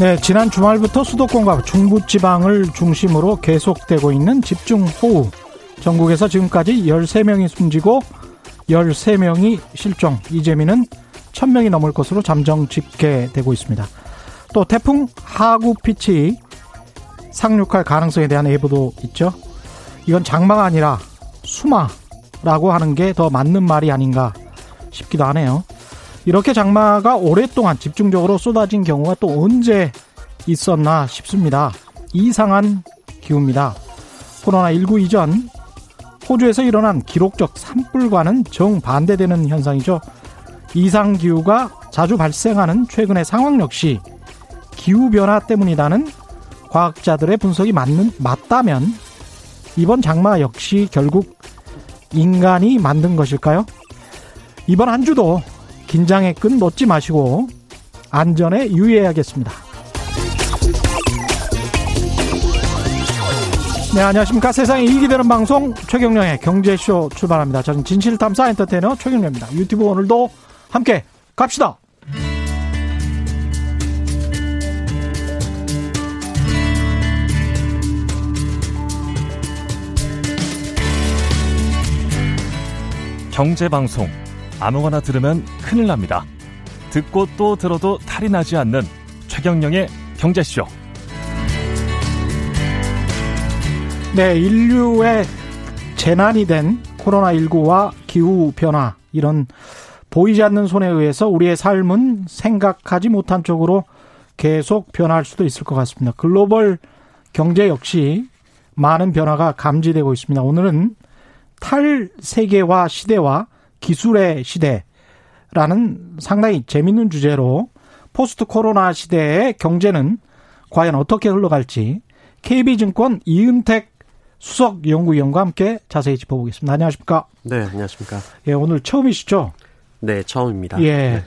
네, 지난 주말부터 수도권과 중부지방을 중심으로 계속되고 있는 집중호우. 전국에서 지금까지 13명이 숨지고 13명이 실종, 이재민은 1000명이 넘을 것으로 잠정 집계되고 있습니다. 또 태풍 하구피치 상륙할 가능성에 대한 예보도 있죠. 이건 장마가 아니라 수마라고 하는 게 더 맞는 말이 아닌가 싶기도 하네요. 이렇게 장마가 오랫동안 집중적으로 쏟아진 경우가 또 언제 있었나 싶습니다. 이상한 기후입니다. 코로나19 이전 호주에서 일어난 기록적 산불과는 정반대되는 현상이죠. 이상 기후가 자주 발생하는 최근의 상황 역시 기후 변화 때문이라는 과학자들의 분석이 맞는, 맞다면 이번 장마 역시 결국 인간이 만든 것일까요? 이번 한 주도 긴장의 끈 놓지 마시고 안전에 유의해야겠습니다. 네, 안녕하십니까. 세상에 이익이 되는 방송 최경령의 경제쇼 출발합니다. 저는 진실탐사 엔터테이너 최경령입니다. 유튜브 오늘도 함께 갑시다. 경제방송 아무거나 들으면 큰일 납니다. 듣고 또 들어도 탈이 나지 않는 최경령의 경제쇼. 네, 인류의 재난이 된 코로나19와 기후변화, 이런 보이지 않는 손에 의해서 우리의 삶은 생각하지 못한 쪽으로 계속 변화할 수도 있을 것 같습니다. 글로벌 경제 역시 많은 변화가 감지되고 있습니다. 오늘은 탈세계화 시대와 기술의 시대라는 상당히 재밌는 주제로 포스트 코로나 시대의 경제는 과연 어떻게 흘러갈지 KB증권 이은택 수석 연구위원과 함께 자세히 짚어보겠습니다. 안녕하십니까? 네, 안녕하십니까? 예, 오늘 처음이시죠? 네, 처음입니다. 예. 네.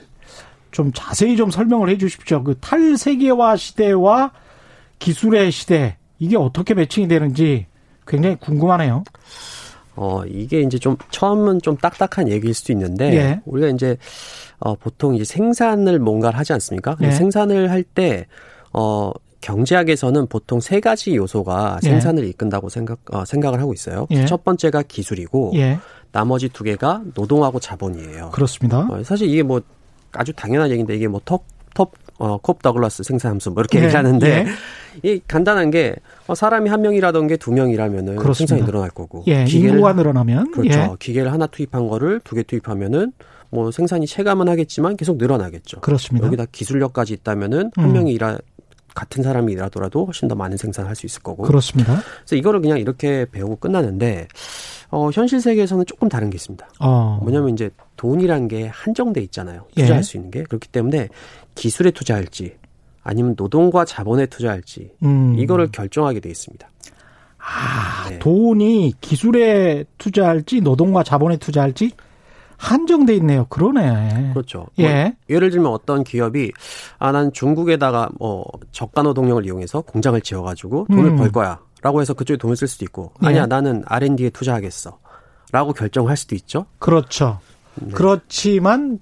좀 자세히 좀 설명을 해 주십시오. 그 탈세계화 시대와 기술의 시대, 이게 어떻게 매칭이 되는지 굉장히 궁금하네요. 어, 이게 이제 좀 처음은 좀 딱딱한 얘기일 수도 있는데 예. 우리가 이제 어, 보통 이제 생산을 뭔가를 하지 않습니까? 예. 생산을 할 때 어, 경제학에서는 보통 세 가지 요소가 예. 생산을 이끈다고 생각 어, 생각을 하고 있어요. 예. 첫 번째가 기술이고 예, 나머지 두 개가 노동하고 자본이에요. 그렇습니다. 어, 사실 이게 뭐 아주 당연한 얘기인데 이게 뭐톱톱 어, 콥 더글라스 생산 함수 뭐 이렇게 예, 얘기하는데 예. 이 간단한 게 어, 사람이 한 명이라던 게 두 명이라면은 그렇습니다. 생산이 늘어날 거고 예, 인구가 늘어나면 그렇죠. 예, 기계를 하나 투입한 거를 두 개 투입하면은 뭐 생산이 체감은 하겠지만 계속 늘어나겠죠. 그렇습니다. 여기다 기술력까지 있다면은 한 음. 명이 일하 같은 사람이 일하더라도 훨씬 더 많은 생산을 할 수 있을 거고. 그렇습니다. 그래서 이거를 그냥 이렇게 배우고 끝나는데 어 현실 세계에서는 조금 다른 게 있습니다. 어, 뭐냐면 이제 돈이란 게 한정돼 있잖아요. 투자할 예. 수 있는 게 그렇기 때문에 기술에 투자할지 아니면 노동과 자본에 투자할지 음, 이거를 결정하게 돼 있습니다. 아, 네. 돈이 기술에 투자할지 노동과 자본에 투자할지 한정돼 있네요. 그러네. 그렇죠. 예. 뭐 예를 들면 어떤 기업이 아 난 중국에다가 뭐 저가 노동력을 이용해서 공장을 지어가지고 돈을 음. 벌 거야라고 해서 그쪽에 돈을 쓸 수도 있고 예. 아니야 나는 R&D에 투자하겠어라고 결정할 수도 있죠. 그렇죠. 네. 그렇지만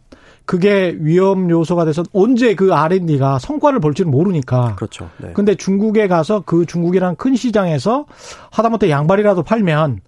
그게 위험 요소가 돼서 언제 그 R&D가 성과를 볼지는 모르니까. 그렇죠. 네. 근데 중국에 가서 그 중국이라는 큰 시장에서 하다못해 양발이라도 팔면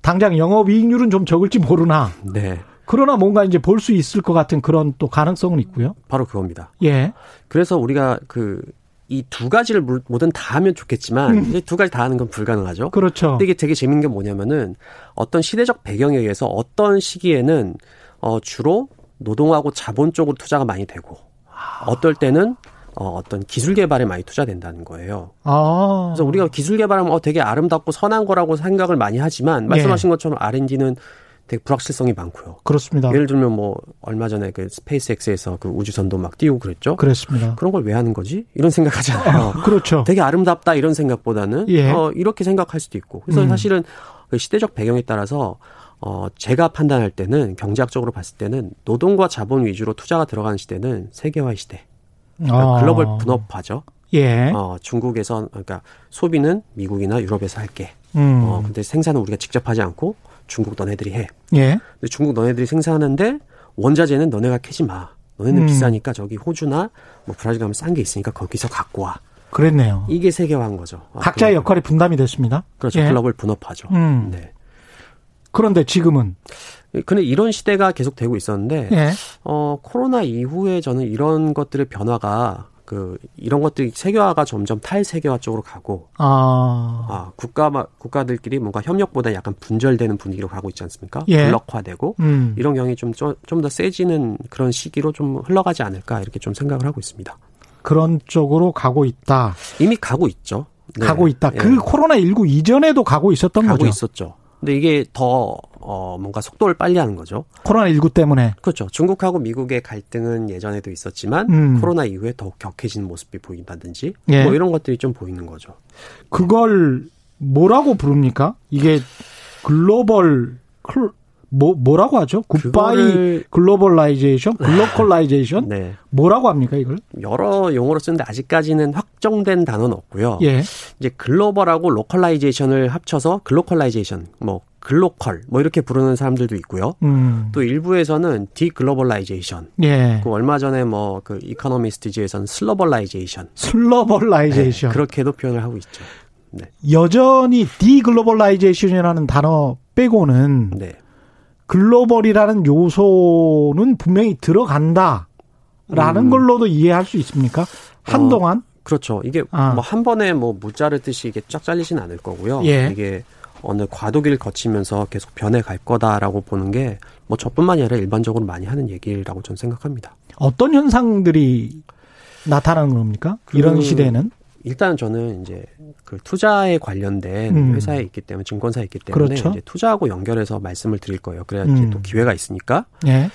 당장 영업 이익률은 좀 적을지 모르나 네. 그러나 뭔가 이제 볼 수 있을 것 같은 그런 또 가능성은 있고요. 바로 그겁니다. 예. 그래서 우리가 그 이두 가지를 물- 뭐든 다 하면 좋겠지만 이제 두 가지 다 하는 건 불가능하죠. 음. 그렇죠. 근데 이게 되게 재밌는 게 뭐냐면은 어떤 시대적 배경에 의해서 어떤 시기에는 어 주로 노동하고 자본 쪽으로 투자가 많이 되고 어떨 때는 어 어떤 기술 개발에 많이 투자된다는 거예요. 아. 그래서 우리가 기술 개발하면 어 되게 아름답고 선한 거라고 생각을 많이 하지만 말씀하신 것처럼 R&D는 되게 불확실성이 많고요. 그렇습니다. 예를 들면 뭐 얼마 전에 그 SpaceX에서 그 우주선도 막 띄우고 그랬죠. 그렇습니다. 그런 걸 왜 하는 거지? 이런 생각하잖아요. 그렇죠. 되게 아름답다 이런 생각보다는 예. 어, 이렇게 생각할 수도 있고. 그래서 음. 사실은 그 시대적 배경에 따라서 어, 제가 판단할 때는 경제학적으로 봤을 때는 노동과 자본 위주로 투자가 들어가는 시대는 세계화의 시대. 그러니까 아. 글로벌 분업화죠. 예. 어, 중국에서 그러니까 소비는 미국이나 유럽에서 할게. 음. 어, 근데 생산은 우리가 직접 하지 않고 중국 너네들이 해. 예. 근데 중국 너네들이 생산하는데 원자재는 너네가 캐지 마. 너네는 음. 비싸니까 저기 호주나 뭐 브라질 가면 싼 게 있으니까 거기서 갖고 와. 그랬네요. 이게 세계화한 거죠. 아, 각자의 글로벌. 역할이 분담이 됐습니다. 그렇죠. 예. 글로벌 분업화죠. 음. 네. 그런데 지금은 근데 이런 시대가 계속 되고 있었는데 예. 어 코로나 이후에 저는 이런 것들의 변화가 그 이런 것들이 세계화가 점점 탈세계화 쪽으로 가고 아, 아 국가 국가들끼리 뭔가 협력보다 약간 분절되는 분위기로 가고 있지 않습니까? 예. 블록화되고 음. 이런 경향이 좀좀 더 세지는 그런 시기로 좀 흘러가지 않을까 이렇게 좀 생각을 하고 있습니다. 그런 쪽으로 가고 있다. 이미 가고 있죠. 네. 가고 있다. 예. 그 코로나 19 이전에도 가고 있었던 가고 거죠. 있었죠. 근데 이게 더 어, 뭔가 속도를 빨리 하는 거죠. 코로나 19 때문에. 그렇죠. 중국하고 미국의 갈등은 예전에도 있었지만 음. 코로나 이후에 더욱 격해지는 모습이 보인다든지 예. 뭐 이런 것들이 좀 보이는 거죠. 그걸 뭐라고 부릅니까? 이게 글로벌 클- 뭐 뭐라고 하죠? goodbye globalization, glocalization 네 뭐라고 합니까 이걸? 여러 용어로 쓰는데 아직까지는 확정된 단어는 없고요. 예. 이제 글로벌하고 localization을 합쳐서 glocalization, 뭐 glocal 뭐 이렇게 부르는 사람들도 있고요. 음. 또 일부에서는 deglobalization. 예. 그 얼마 전에 뭐 그 Economist지에서는 slowbalization. slowbalization. 네, 그렇게도 표현을 하고 있죠. 네. 여전히 deglobalization이라는 단어 빼고는 네. 글로벌이라는 요소는 분명히 들어간다라는 음. 걸로도 이해할 수 있습니까? 한동안 그렇죠. 이게 아. 뭐한 번에 뭐 무자르듯이 이게 쫙 잘리진 않을 거고요. 예. 이게 어느 과도기를 거치면서 계속 변해 갈 거다라고 보는 게 뭐 저뿐만이 아니라 일반적으로 많이 하는 얘기라고 저는 생각합니다. 어떤 현상들이 나타나는 겁니까? 이런 그 시대에는 일단 저는 이제 그 투자에 관련된 음. 회사에 있기 때문에 증권사에 있기 때문에 그렇죠. 이제 투자하고 연결해서 말씀을 드릴 거예요. 그래야 음. 이제 또 기회가 있으니까. 예.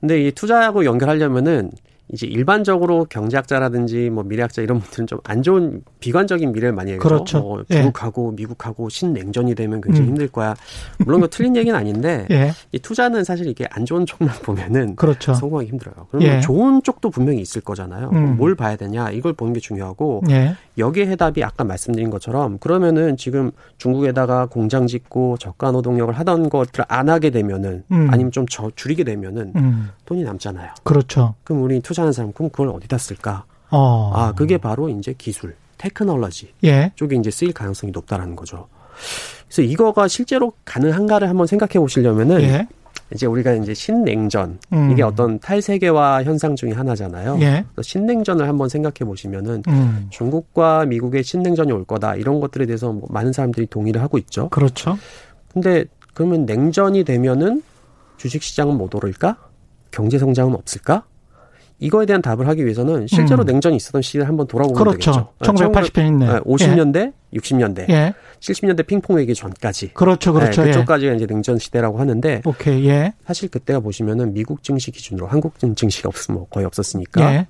근데 이 투자하고 연결하려면은 이제 일반적으로 경제학자라든지 뭐 미래학자 이런 분들은 좀 안 좋은 비관적인 미래를 많이 해요. 그렇죠. 뭐 예. 중국하고 미국하고 신냉전이 되면 굉장히 음. 힘들 거야. 물론 그 틀린 얘기는 아닌데 예. 이 투자는 사실 이게 안 좋은 쪽만 보면은 그렇죠. 성공하기 힘들어요. 그러면 예. 좋은 쪽도 분명히 있을 거잖아요. 음. 뭘 봐야 되냐 이걸 보는 게 중요하고 예. 여기에 해답이 아까 말씀드린 것처럼 그러면은 지금 중국에다가 공장 짓고 저가 노동력을 하던 것들을 안 하게 되면은 음. 아니면 좀 저, 줄이게 되면은 음. 돈이 남잖아요. 그렇죠. 그럼 우리 투자 하는 사람 그럼 그걸 어디다 쓸까? 어. 아 그게 바로 이제 기술, 테크놀로지 예. 쪽에 이제 쓰일 가능성이 높다라는 거죠. 그래서 이거가 실제로 가능한가를 한번 생각해 보시려면은 예. 이제 우리가 이제 신냉전 음. 이게 어떤 탈세계화 현상 중의 하나잖아요. 예. 신냉전을 한번 생각해 보시면은 음. 중국과 미국의 신냉전이 올 거다 이런 것들에 대해서 뭐 많은 사람들이 동의를 하고 있죠. 그렇죠. 근데 그러면 냉전이 되면은 주식 시장은 못 오를까? 경제 성장은 없을까? 이거에 대한 답을 하기 위해서는 실제로 음. 냉전이 있었던 시기를 한번 돌아보면 그렇죠. 되겠죠. 1980년대. 네, 50년대, 60년대, 예. 70년대 핑퐁 외기 전까지. 그렇죠. 그렇죠. 네, 예. 그쪽까지가 이제 냉전 시대라고 하는데 오케이. 예. 사실 그때가 보시면은 미국 증시 기준으로 한국 증시가 없으면 거의 없었으니까 예.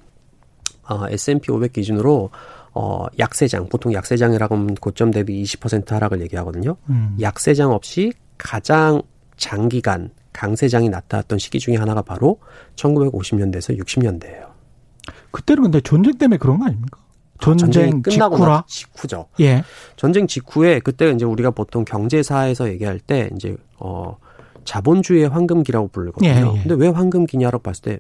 어, S&P 500 기준으로 어, 약세장 보통 약세장이라고 하면 고점 대비 20% 하락을 얘기하거든요. 음. 약세장 없이 가장 장기간 강세장이 나타났던 시기 중에 하나가 바로 1950년대에서 60년대예요. 그때는 근데 전쟁 때문에 그런 거 아닙니까? 전쟁 전쟁이 끝나고 직후라. 나 직후죠. 예. 전쟁 직후에 그때 이제 우리가 보통 경제사에서 얘기할 때 이제 어 자본주의의 황금기라고 부르거든요. 예, 예. 근데 왜 황금기냐라고 봤을 때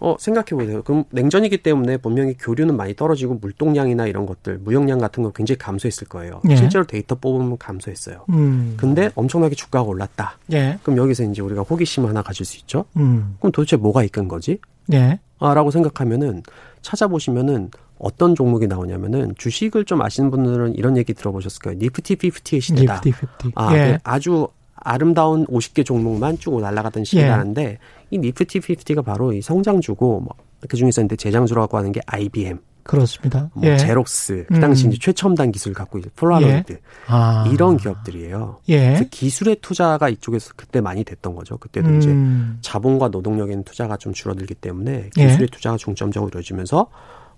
어, 생각해 보세요. 그럼 냉전이기 때문에 분명히 교류는 많이 떨어지고 물동량이나 이런 것들, 무역량 같은 거 굉장히 감소했을 거예요. 예. 실제로 데이터 뽑으면 감소했어요. 음. 근데 엄청나게 주가가 올랐다. 예. 그럼 여기서 이제 우리가 호기심 하나 가질 수 있죠. 음. 그럼 도대체 뭐가 이끈 거지? 예. 아, 라고 생각하면은 찾아보시면은 어떤 종목이 나오냐면은 주식을 좀 아시는 분들은 이런 얘기 들어보셨을 거예요. Nifty Fifty의 시대다. Nifty Fifty. 아, 예. 그 아주 아름다운 50개 종목만 쭉 날아가던 시대라는데 이 Nifty Fifty가 바로 이 성장주고 뭐 그중에서 이제 대장주라고 하는 게 IBM, 그렇습니다. 뭐 예. Xerox, 그 당시 음. 이제 최첨단 기술 갖고 있는 Polaroid 아. 이런 기업들이에요. 예. 기술의 투자가 이쪽에서 그때 많이 됐던 거죠. 그때도 이제 음. 자본과 노동력에는 투자가 좀 줄어들기 때문에 예. 기술의 투자가 중점적으로 이루어지면서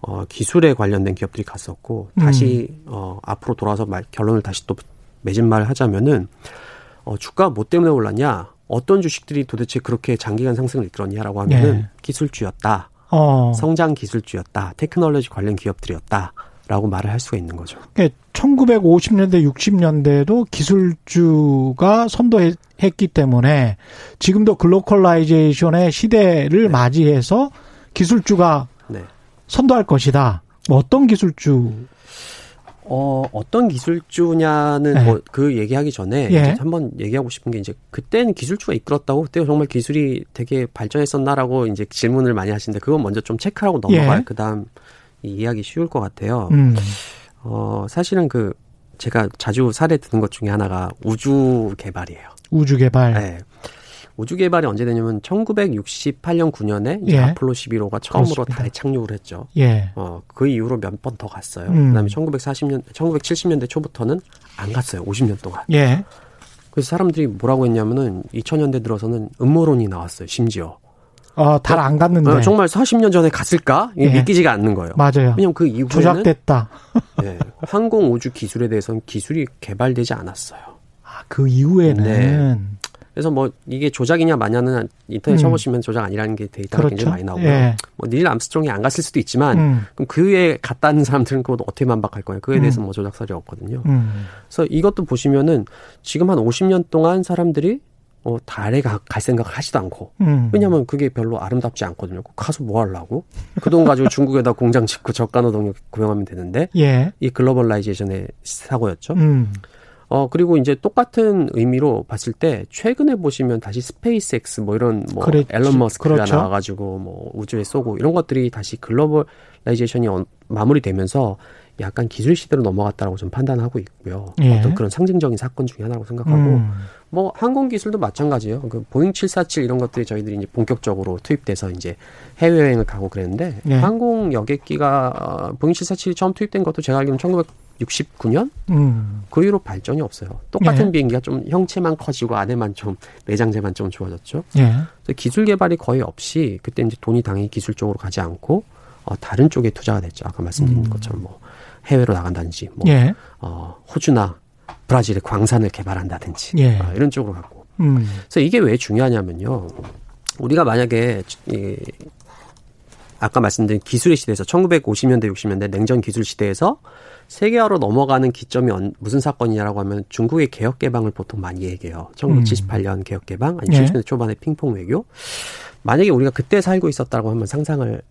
어, 기술에 관련된 기업들이 갔었고 다시 음. 어, 앞으로 돌아서 말, 결론을 다시 또 맺음말을 하자면은 어, 주가 뭐 때문에 올랐냐? 어떤 주식들이 도대체 그렇게 장기간 상승을 이끌었냐라고 하면은 예. 기술주였다, 어. 성장 기술주였다, 테크놀로지 관련 기업들이었다 라고 말을 할 수가 있는 거죠. 그러니까 1950년대, 60년대도 기술주가 선도했기 때문에 지금도 glocalization의 시대를 맞이해서 기술주가 네. 선도할 것이다. 뭐 어떤 기술주? 어, 어떤 기술주냐는 네. 뭐그 얘기하기 전에 예. 한번 얘기하고 싶은 게 이제 그때는 기술주가 이끌었다고 그때 정말 기술이 되게 발전했었나라고 이제 질문을 많이 하시는데 그건 먼저 좀 체크하고 넘어가야 예. 그다음 이 이야기 쉬울 것 같아요. 음. 어, 사실은 그 제가 자주 사례 드는 것 중에 하나가 우주 개발이에요. 우주 개발. 네. 우주 개발이 언제 되냐면 1968년 9년에 예. 아폴로 11호가 처음으로 그렇습니다. 달에 착륙을 했죠. 예. 어, 그 이후로 몇 번 더 갔어요. 음. 그다음에 1940년 1970년대 초부터는 안 갔어요. 50년 동안. 예. 그래서 사람들이 뭐라고 했냐면은 2000년대 들어서는 음모론이 나왔어요. 심지어. 어, 달 안 갔는데. 어, 정말 40년 전에 갔을까? 예. 믿기지가 않는 거예요. 맞아요. 왜냐면 그 이후에는 조작됐다. 네, 항공 우주 기술에 대해서는 기술이 개발되지 않았어요. 아, 그 이후에는 네. 그래서 뭐 이게 조작이냐 마냐는 인터넷 음. 쳐보시면 조작 아니라는 게 데이터가 그렇죠. 굉장히 많이 나오고요. 예. 뭐 닐 암스트롱이 안 갔을 수도 있지만 음. 그럼 그 뒤에 갔다는 사람들은 그것도 어떻게 반박할 거예요. 그에 대해서 음. 뭐 조작 사례 없거든요. 음. 그래서 이것도 보시면은 지금 한 50년 동안 사람들이 어, 달에 가, 갈 생각을 하지도 않고. 음. 왜냐면 그게 별로 아름답지 않거든요. 가서 뭐 하려고? 그 돈 가지고 중국에다 공장 짓고 저가 노동력 고용하면 되는데. 예. 이 globalization의 사고였죠. 음. 어, 그리고 이제 똑같은 의미로 봤을 때, 최근에 보시면 다시 SpaceX 뭐 이런 뭐 그랬지. 일론 머스크가 그렇죠. 나와가지고 뭐 우주에 쏘고 이런 것들이 다시 globalization이 마무리되면서 약간 기술 시대로 넘어갔다라고 좀 판단하고 있고요. 예. 어떤 그런 상징적인 사건 중에 하나라고 생각하고, 음. 뭐 항공 기술도 마찬가지예요. 그 보잉 747 이런 것들이 저희들이 이제 본격적으로 투입돼서 이제 해외 여행을 가고 그랬는데 예. 항공 여객기가 어, 보잉 747이 처음 투입된 것도 제가 알기로는 1900 69년 음. 그 이후로 발전이 없어요. 똑같은 예. 비행기가 좀 형체만 커지고 안에만 좀 내장재만 좀 좋아졌죠. 예. 기술 개발이 거의 없이 그때 이제 돈이 당연히 기술 쪽으로 가지 않고 어, 다른 쪽에 투자가 됐죠. 아까 말씀드린 음. 것처럼 뭐 해외로 나간다든지 뭐 예. 어, 호주나 브라질의 광산을 개발한다든지 예. 어, 이런 쪽으로 갔고. 음. 그래서 이게 왜 중요하냐면요. 우리가 만약에 이 아까 말씀드린 기술의 시대에서 1950년대 60년대 냉전 기술 시대에서 세계화로 넘어가는 기점이 무슨 사건이냐라고 하면 중국의 개혁 개방을 보통 많이 얘기해요. 1978년 음. 개혁 개방, 아니 70년대 예. 초반의 핑퐁 외교. 만약에 우리가 그때 살고 있었다고 한번 상상을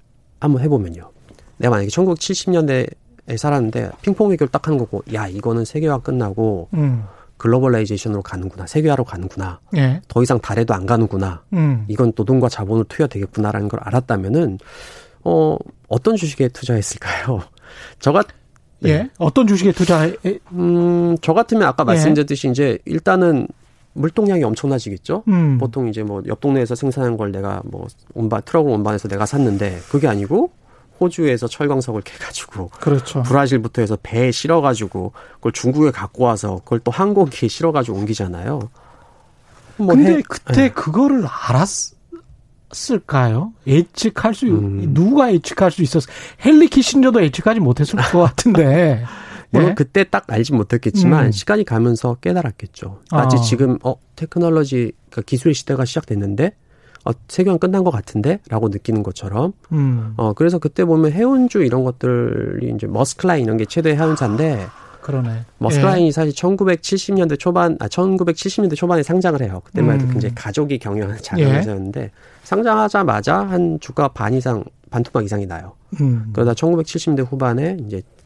한번 해보면요. 내가 만약에 1970년대에 살았는데 핑퐁 외교를 딱 하는 거고, 야 이거는 세계화 끝나고 음. 글로벌라이제이션으로 가는구나, 세계화로 가는구나, 예. 더 이상 달에도 안 가는구나, 음. 이건 노동과 자본을 투여되겠구나라는 걸 알았다면은 어 어떤 주식에 투자했을까요? 저가 네. 예. 어떤 주식에 투자해? 음, 저 같으면 아까 예. 말씀드렸듯이 예. 이제 일단은 물동량이 엄청나지겠죠. 음. 보통 이제 뭐 옆 동네에서 생산한 걸 내가 뭐 운반 트럭을 운반해서 내가 샀는데 그게 아니고 호주에서 철광석을 캐가지고 그렇죠. 브라질부터 해서 배에 실어가지고 그걸 중국에 갖고 와서 그걸 또 항공기에 실어가지고 옮기잖아요. 뭐 근데 해, 그때 네. 그거를 알았 했을까요? 예측할 수 음. 누가 예측할 수 있었어? 헨리 키신저도 예측하지 못했을 것 같은데. 물론 네? 그때 딱 알지 못했겠지만 음. 시간이 가면서 깨달았겠죠. 마치 아. 지금 어 테크놀로지 그러니까 기술의 시대가 시작됐는데 어 세계화 끝난 것 같은데 라고 느끼는 것처럼 음. 어 그래서 그때 보면 해운주 이런 것들이 이제 Maersk Line 이런 게 최대 해운사인데 아. 그러네. Maersk Line이 예. 사실 1970년대 초반, 아 1970년대 초반에 상장을 해요. 그때만 해도 음. 굉장히 가족이 경영하는 작은 예. 회사였는데 상장하자마자 한 주가 반 이상, 반토막 이상이 나요. 음. 그러다 1970년대 후반에 이제 그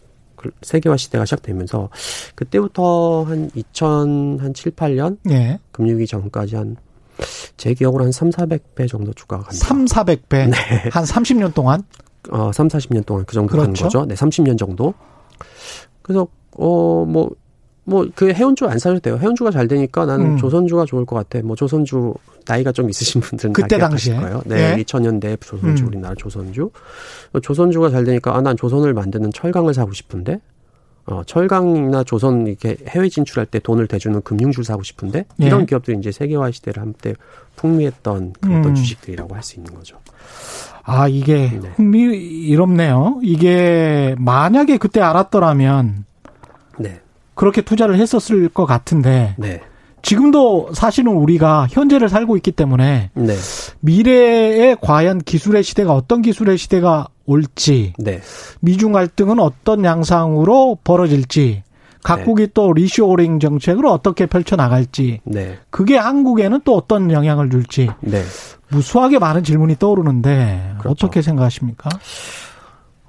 세계화 시대가 시작되면서 그때부터 한 2000, 한 7, 8년? 예. 금융위기 전까지 한 제 기억으로 한 3, 400배 정도 주가가 갑니다. 3, 400배? 네. 한 30년 동안? 어, 3, 40년 동안 그 정도 그렇죠? 가는 거죠. 네, 30년 정도. 그래서 어, 뭐, 뭐, 그 해운주 안 사셔도 돼요. 해운주가 잘 되니까 나는 음. 조선주가 좋을 것 같아. 뭐, 조선주, 나이가 좀 있으신 분들은 그때 당시에. 거예요. 네, 예? 2000년대 조선주, 음. 우리나라 조선주. 조선주가 잘 되니까, 아, 난 조선을 만드는 철강을 사고 싶은데, 어, 철강이나 조선 이렇게 해외 진출할 때 돈을 대주는 금융주를 사고 싶은데, 예? 이런 기업들이 이제 세계화 시대를 한때 풍미했던 그런 음. 주식들이라고 할 수 있는 거죠. 아, 이게 네. 흥미롭네요. 이게 만약에 그때 알았더라면, 네. 그렇게 투자를 했었을 것 같은데 네. 지금도 사실은 우리가 현재를 살고 있기 때문에 네. 미래에 과연 기술의 시대가 어떤 기술의 시대가 올지 네. 미중 갈등은 어떤 양상으로 벌어질지 각국이 네. 또 리쇼링 정책을 어떻게 펼쳐 나갈지. 네. 그게 한국에는 또 어떤 영향을 줄지. 네. 무수하게 많은 질문이 떠오르는데 그렇죠. 어떻게 생각하십니까?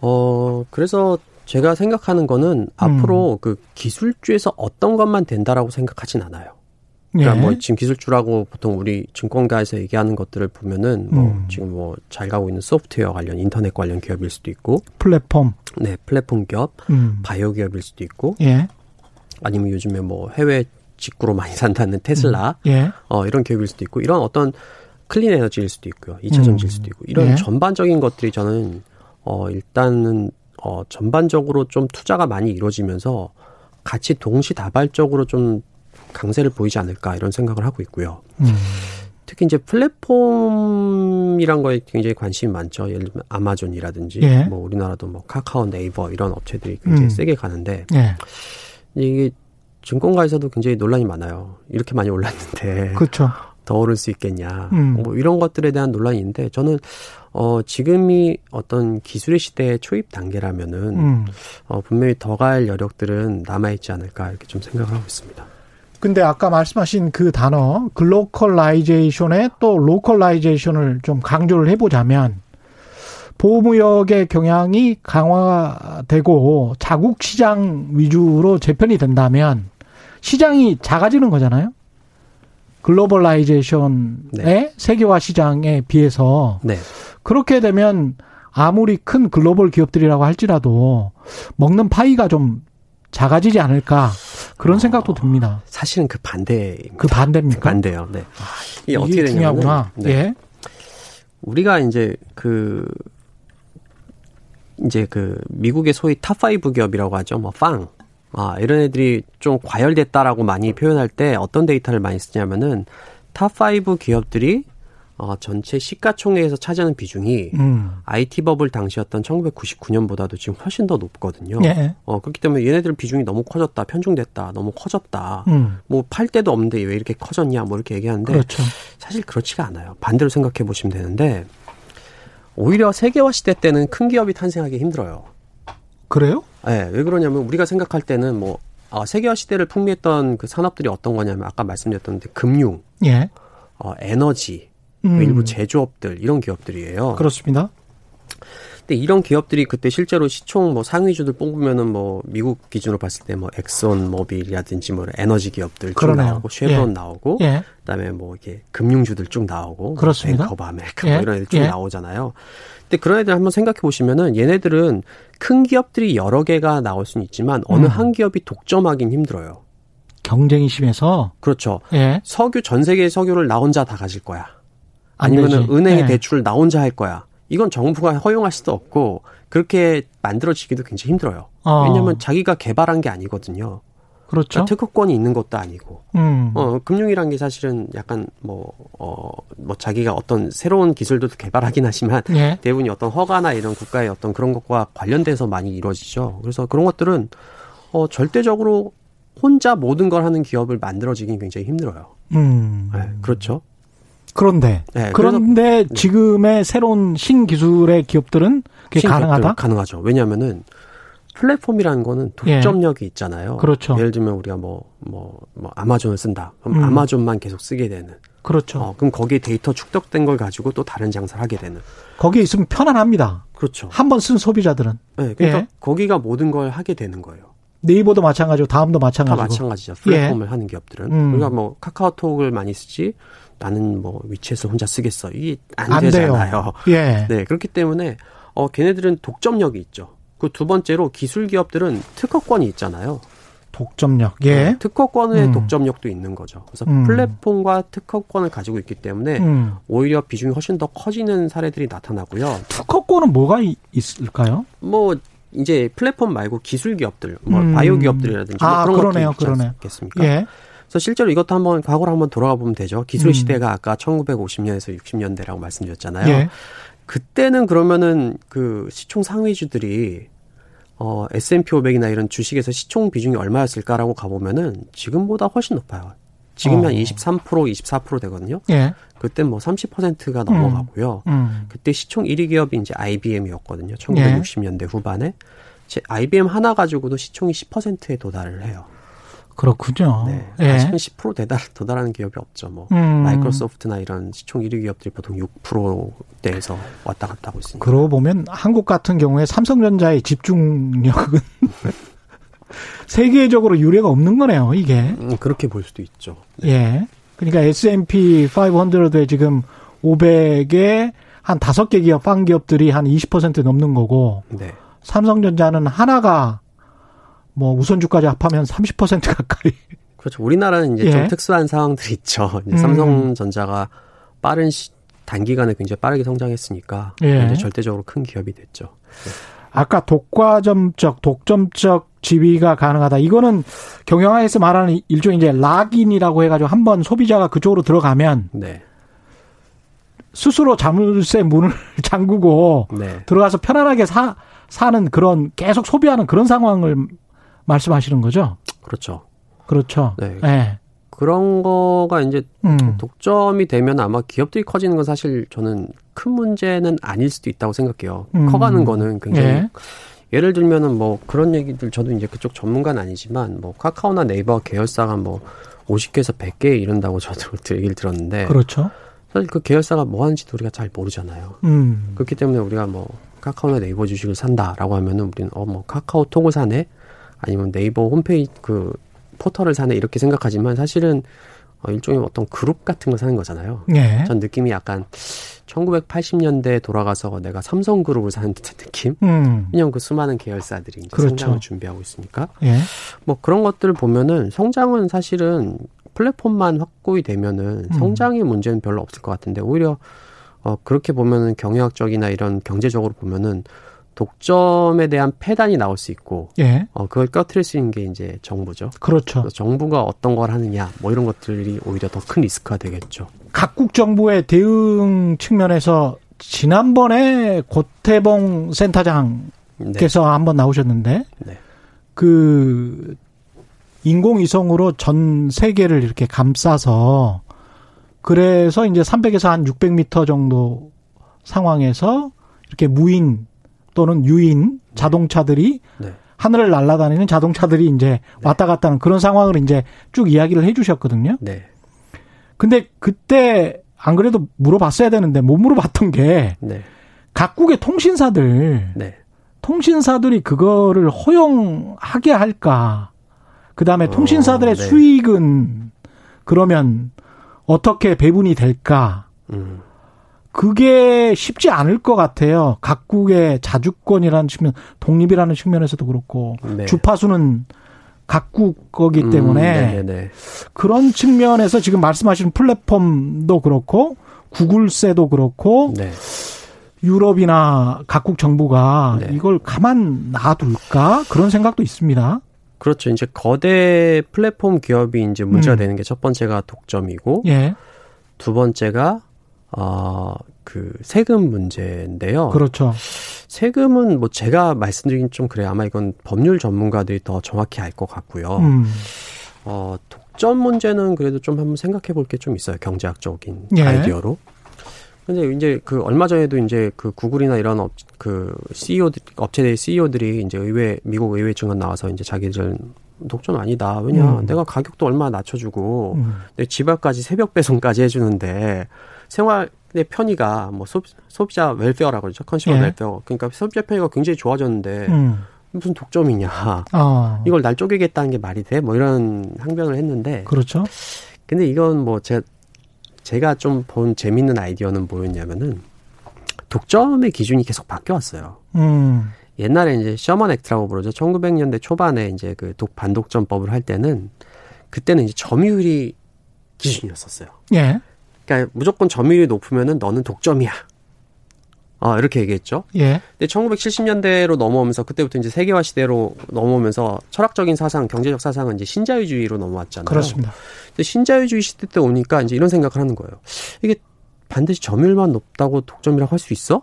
어, 그래서 제가 생각하는 거는 음. 앞으로 그 기술주에서 어떤 것만 된다라고 생각하진 않아요. 그러니까 예. 뭐 지금 기술주라고 보통 우리 증권가에서 얘기하는 것들을 보면은 뭐 음. 지금 뭐 잘 가고 있는 소프트웨어 관련 인터넷 관련 기업일 수도 있고 플랫폼 네 플랫폼 기업 음. 바이오 기업일 수도 있고 예. 아니면 요즘에 뭐 해외 직구로 많이 산다는 테슬라 음. 예. 어 이런 기업일 수도 있고 이런 어떤 클린 에너지일 수도 있고요. 2차 전지일 음. 수도 있고 이런 예. 전반적인 것들이 저는 어 일단은 어 전반적으로 좀 투자가 많이 이루어지면서 같이 동시다발적으로 좀 강세를 보이지 않을까 이런 생각을 하고 있고요. 음. 특히 이제 플랫폼이란 거에 굉장히 관심이 많죠. 예를 들면 아마존이라든지 예. 뭐 우리나라도 뭐 카카오, 네이버 이런 업체들이 굉장히 음. 세게 가는데 예. 이게 증권가에서도 굉장히 논란이 많아요. 이렇게 많이 올랐는데 그렇죠. 더 오를 수 있겠냐. 음. 뭐 이런 것들에 대한 논란이 있는데 저는 어 지금이 어떤 기술의 시대의 초입 단계라면은 음. 어 분명히 더 갈 여력들은 남아 있지 않을까 이렇게 좀 생각을 하고 있습니다. 근데 아까 말씀하신 그 단어 glocalization에 또 localization을 좀 강조를 해보자면 보호무역의 경향이 강화되고 자국 시장 위주로 재편이 된다면 시장이 작아지는 거잖아요. globalization의 네. 세계화 시장에 비해서 네. 그렇게 되면 아무리 큰 글로벌 기업들이라고 할지라도 먹는 파이가 좀 작아지지 않을까 그런 어, 생각도 듭니다. 사실은 그 반대 그 반대입니까? 반대요. 네. 아, 이게, 어떻게 되냐면 네. 예. 우리가 이제 그 이제 그 미국의 소위 top5 기업이라고 하죠. 뭐 FAANG. 아, 이런 애들이 좀 과열됐다라고 많이 표현할 때 어떤 데이터를 많이 쓰냐면은 top5 기업들이 어, 전체 시가총액에서 차지하는 비중이 음. IT 버블 당시였던 1999년보다도 지금 훨씬 더 높거든요. 예. 어, 그렇기 때문에 얘네들 비중이 너무 커졌다, 편중됐다, 너무 커졌다. 음. 뭐팔 데도 없는데 왜 이렇게 커졌냐, 뭐 이렇게 얘기하는데 그렇죠. 사실 그렇지가 않아요. 반대로 생각해 보시면 되는데 오히려 세계화 시대 때는 큰 기업이 탄생하기 힘들어요. 그래요? 네, 왜 그러냐면 우리가 생각할 때는 뭐 아, 세계화 시대를 풍미했던 그 산업들이 어떤 거냐면 아까 말씀드렸던 금융, 예. 어, 에너지, 음. 일부 제조업들 이런 기업들이에요. 그렇습니다. 근데 이런 기업들이 그때 실제로 시총 뭐 상위주들 뽑으면은 뭐 미국 기준으로 봤을 때 뭐 Exxon Mobil이라든지 뭐 에너지 기업들 쭉 그러네요. 나오고 Chevron 예. 나오고 예. 그다음에 뭐 이게 금융주들 쭉 나오고 그렇습니다. Bank of America 뭐 예. 뭐 이런 애들 쭉 예. 나오잖아요. 근데 그런 애들 한번 생각해 보시면은 얘네들은 큰 기업들이 여러 개가 나올 수는 있지만 어느 음. 한 기업이 독점하긴 힘들어요. 경쟁이 심해서 그렇죠. 예. 석유 전 세계 석유를 나 혼자 다 가질 거야. 아니면은 은행의 예. 대출을 나 혼자 할 거야. 이건 정부가 허용할 수도 없고 그렇게 만들어지기도 굉장히 힘들어요. 어. 왜냐하면 자기가 개발한 게 아니거든요. 그렇죠. 그러니까 특허권이 있는 것도 아니고. 음. 어, 금융이란 게 사실은 약간 뭐, 어, 뭐 자기가 어떤 새로운 기술도 개발하긴 하지만 예. 대부분이 어떤 허가나 이런 국가의 어떤 그런 것과 관련돼서 많이 이루어지죠. 그래서 그런 것들은 어, 절대적으로 혼자 모든 걸 하는 기업을 만들어지긴 굉장히 힘들어요. 음. 네, 그렇죠. 그런데 네, 그런데 네. 지금의 새로운 신기술의 기업들은 그게 가능하다? 가능하죠. 왜냐하면은 플랫폼이라는 거는 독점력이 예. 있잖아요. 그렇죠. 예를 들면 우리가 뭐, 뭐, 뭐, 아마존을 쓴다. 그럼 음. 아마존만 계속 쓰게 되는. 그렇죠. 어, 그럼 거기에 데이터 축적된 걸 가지고 또 다른 장사를 하게 되는. 거기에 있으면 편안합니다. 그렇죠. 한 번 쓴 소비자들은. 네, 그러니까 예. 거기가 모든 걸 하게 되는 거예요. 네이버도 마찬가지고 다음도 마찬가지고. 다 마찬가지죠. 플랫폼을 예. 하는 기업들은. 음. 그러니까 뭐 카카오톡을 많이 쓰지 나는 뭐 위치에서 혼자 쓰겠어. 이게 안, 안 되잖아요. 예. 네, 그렇기 때문에 어 걔네들은 독점력이 있죠. 그 두 번째로 기술 기업들은 특허권이 있잖아요. 독점력. 예. 네, 특허권의 음. 독점력도 있는 거죠. 그래서 음. 플랫폼과 특허권을 가지고 있기 때문에 음. 오히려 비중이 훨씬 더 커지는 사례들이 나타나고요. 특허권은 뭐가 있을까요? 뭐 이제 플랫폼 말고 기술 기업들, 뭐 음. 바이오 기업들이라든지 뭐 아, 그런 그러네요, 것도 있지 않겠습니까? 예. 그래서 실제로 이것도 한번 과거로 한번 돌아가 보면 되죠. 기술 음. 시대가 아까 1950년에서 60년대라고 말씀드렸잖아요. 예. 그때는 그러면은 그 시총 상위주들이 어 S&P 500이나 이런 주식에서 시총 비중이 얼마였을까라고 가보면은 지금보다 훨씬 높아요. 지금이 어. 한 23% 24% 되거든요. 예. 그때 뭐 30%가 넘어가고요. 음. 음. 그때 시총 1위 기업이 이제 IBM이었거든요. 1960년대 예. 후반에. 제 IBM 하나 가지고도 시총이 10%에 도달을 해요. 그렇군요. 네. 예. 아직은 10% 도달, 도달하는 기업이 없죠. 뭐 음. 마이크로소프트나 이런 시총 1위 기업들이 보통 6%대에서 왔다 갔다 하고 있습니다. 그러고 보면 한국 같은 경우에 삼성전자의 집중력은 세계적으로 유례가 없는 거네요, 이게. 음, 그렇게 볼 수도 있죠. 예. 그러니까 S&P 500에 지금 500에 한 다섯 개 기업, 빵 기업들이 한 20% 넘는 거고, 네. 삼성전자는 하나가 뭐 우선주까지 합하면 30% 가까이. 그렇죠. 우리나라는 이제 예. 좀 특수한 상황들이 있죠. 이제 음. 삼성전자가 빠른 시, 단기간에 굉장히 빠르게 성장했으니까 예. 이제 절대적으로 큰 기업이 됐죠. 아까 독과점적, 독점적 지위가 가능하다. 이거는 경영학에서 말하는 일종의 이제 락인이라고 해가지고 한번 소비자가 그쪽으로 들어가면 네. 스스로 자물쇠 문을 잠그고 네. 들어가서 편안하게 사, 사는 그런 계속 소비하는 그런 상황을 말씀하시는 거죠. 그렇죠. 그렇죠. 네. 예. 그런 거가 이제 음. 독점이 되면 아마 기업들이 커지는 건 사실 저는 큰 문제는 아닐 수도 있다고 생각해요. 음. 커가는 거는 굉장히 예. 예를 들면은 뭐 그런 얘기들 저도 이제 그쪽 전문가는 아니지만 뭐 카카오나 네이버 계열사가 뭐 50개에서 100개 이런다고 저도 얘기를 들었는데 그렇죠. 사실 그 계열사가 뭐 하는지도 우리가 잘 모르잖아요. 음. 그렇기 때문에 우리가 뭐 카카오나 네이버 주식을 산다라고 하면은 우리는 어 뭐 카카오톡을 사네 아니면 네이버 홈페이지 그 포털을 사네 이렇게 생각하지만 사실은 어 일종의 어떤 그룹 같은 걸 사는 거잖아요. 예. 전 느낌이 약간 1980년대에 돌아가서 내가 삼성그룹을 사는 듯한 느낌? 음. 왜냐면 그 수많은 계열사들이 이제 그렇죠. 성장을 준비하고 있으니까. 예. 뭐 그런 것들을 보면은 성장은 사실은 플랫폼만 확고히 되면은 음. 성장의 문제는 별로 없을 것 같은데 오히려 어 그렇게 보면은 경영학적이나 이런 경제적으로 보면은 독점에 대한 폐단이 나올 수 있고 예. 어 그걸 꺼트릴 수 있는 게 이제 정부죠. 그렇죠. 정부가 어떤 걸 하느냐 뭐 이런 것들이 오히려 더 큰 리스크가 되겠죠. 각국 정부의 대응 측면에서 지난번에 고태봉 센터장께서 네. 한번 나오셨는데 네. 그 인공위성으로 전 세계를 이렇게 감싸서 그래서 이제 300에서 한 600m 정도 상황에서 이렇게 무인 또는 유인 자동차들이 네. 하늘을 날아다니는 자동차들이 이제 왔다 갔다 하는 그런 상황을 이제 쭉 이야기를 해 주셨거든요. 네. 근데 그때 안 그래도 물어봤어야 되는데 못 물어봤던 게 네. 각국의 통신사들 네. 통신사들이 그거를 허용하게 할까? 그다음에 어, 통신사들의 네. 수익은 그러면 어떻게 배분이 될까? 음. 그게 쉽지 않을 것 같아요. 각국의 자주권이라는 측면, 독립이라는 측면에서도 그렇고 네. 주파수는 각국 거기 음, 때문에 네네네. 그런 측면에서 지금 말씀하신 플랫폼도 그렇고 구글세도 그렇고 네. 유럽이나 각국 정부가 네. 이걸 가만 놔둘까 그런 생각도 있습니다. 그렇죠. 이제 거대 플랫폼 기업이 이제 문제가 음. 되는 게 첫 번째가 독점이고 예, 두 번째가 어그 세금 문제인데요. 그렇죠. 세금은 뭐 제가 말씀드리긴 좀 그래요. 아마 이건 법률 전문가들이 더 정확히 알 것 같고요. 음, 어 독점 문제는 그래도 좀 한번 생각해 볼 게 좀 있어요. 경제학적인 예. 아이디어로. 근데 이제 그 얼마 전에도 이제 그 구글이나 이런 업, 그 CEO 업체의 CEO들이 이제 의회 미국 의회 증언 나와서 이제 자기들 독점 아니다. 왜냐 음. 내가 가격도 얼마 낮춰주고 음, 내 집 앞까지 새벽 배송까지 해주는데 생활의 편의가 뭐 소비, 소비자 welfare라고 그러죠 consumer 예. welfare 그러니까 소비자 편의가 굉장히 좋아졌는데 음, 무슨 독점이냐 어, 이걸 날 쪼개겠다는 게 말이 돼? 뭐 이런 항변을 했는데 그렇죠. 근데 이건 뭐 제가 제가 좀 본 재밌는 아이디어는 뭐였냐면은 독점의 기준이 계속 바뀌어왔어요. 음, 옛날에 이제 셔먼 액트라고 부르죠. 1900년대 초반에 이제 그 독 반독점법을 할 때는 그때는 이제 점유율이 기준이었었어요. 예, 그러니까 무조건 점유율이 높으면은 너는 독점이야. 어, 이렇게 얘기했죠. 예, 근데 1970년대로 넘어오면서 그때부터 이제 세계화 시대로 넘어오면서 철학적인 사상, 경제적 사상은 이제 신자유주의로 넘어왔잖아요. 그렇습니다. 근데 신자유주의 시대 때 오니까 이제 이런 생각을 하는 거예요. 이게 반드시 점유율만 높다고 독점이라고 할 수 있어?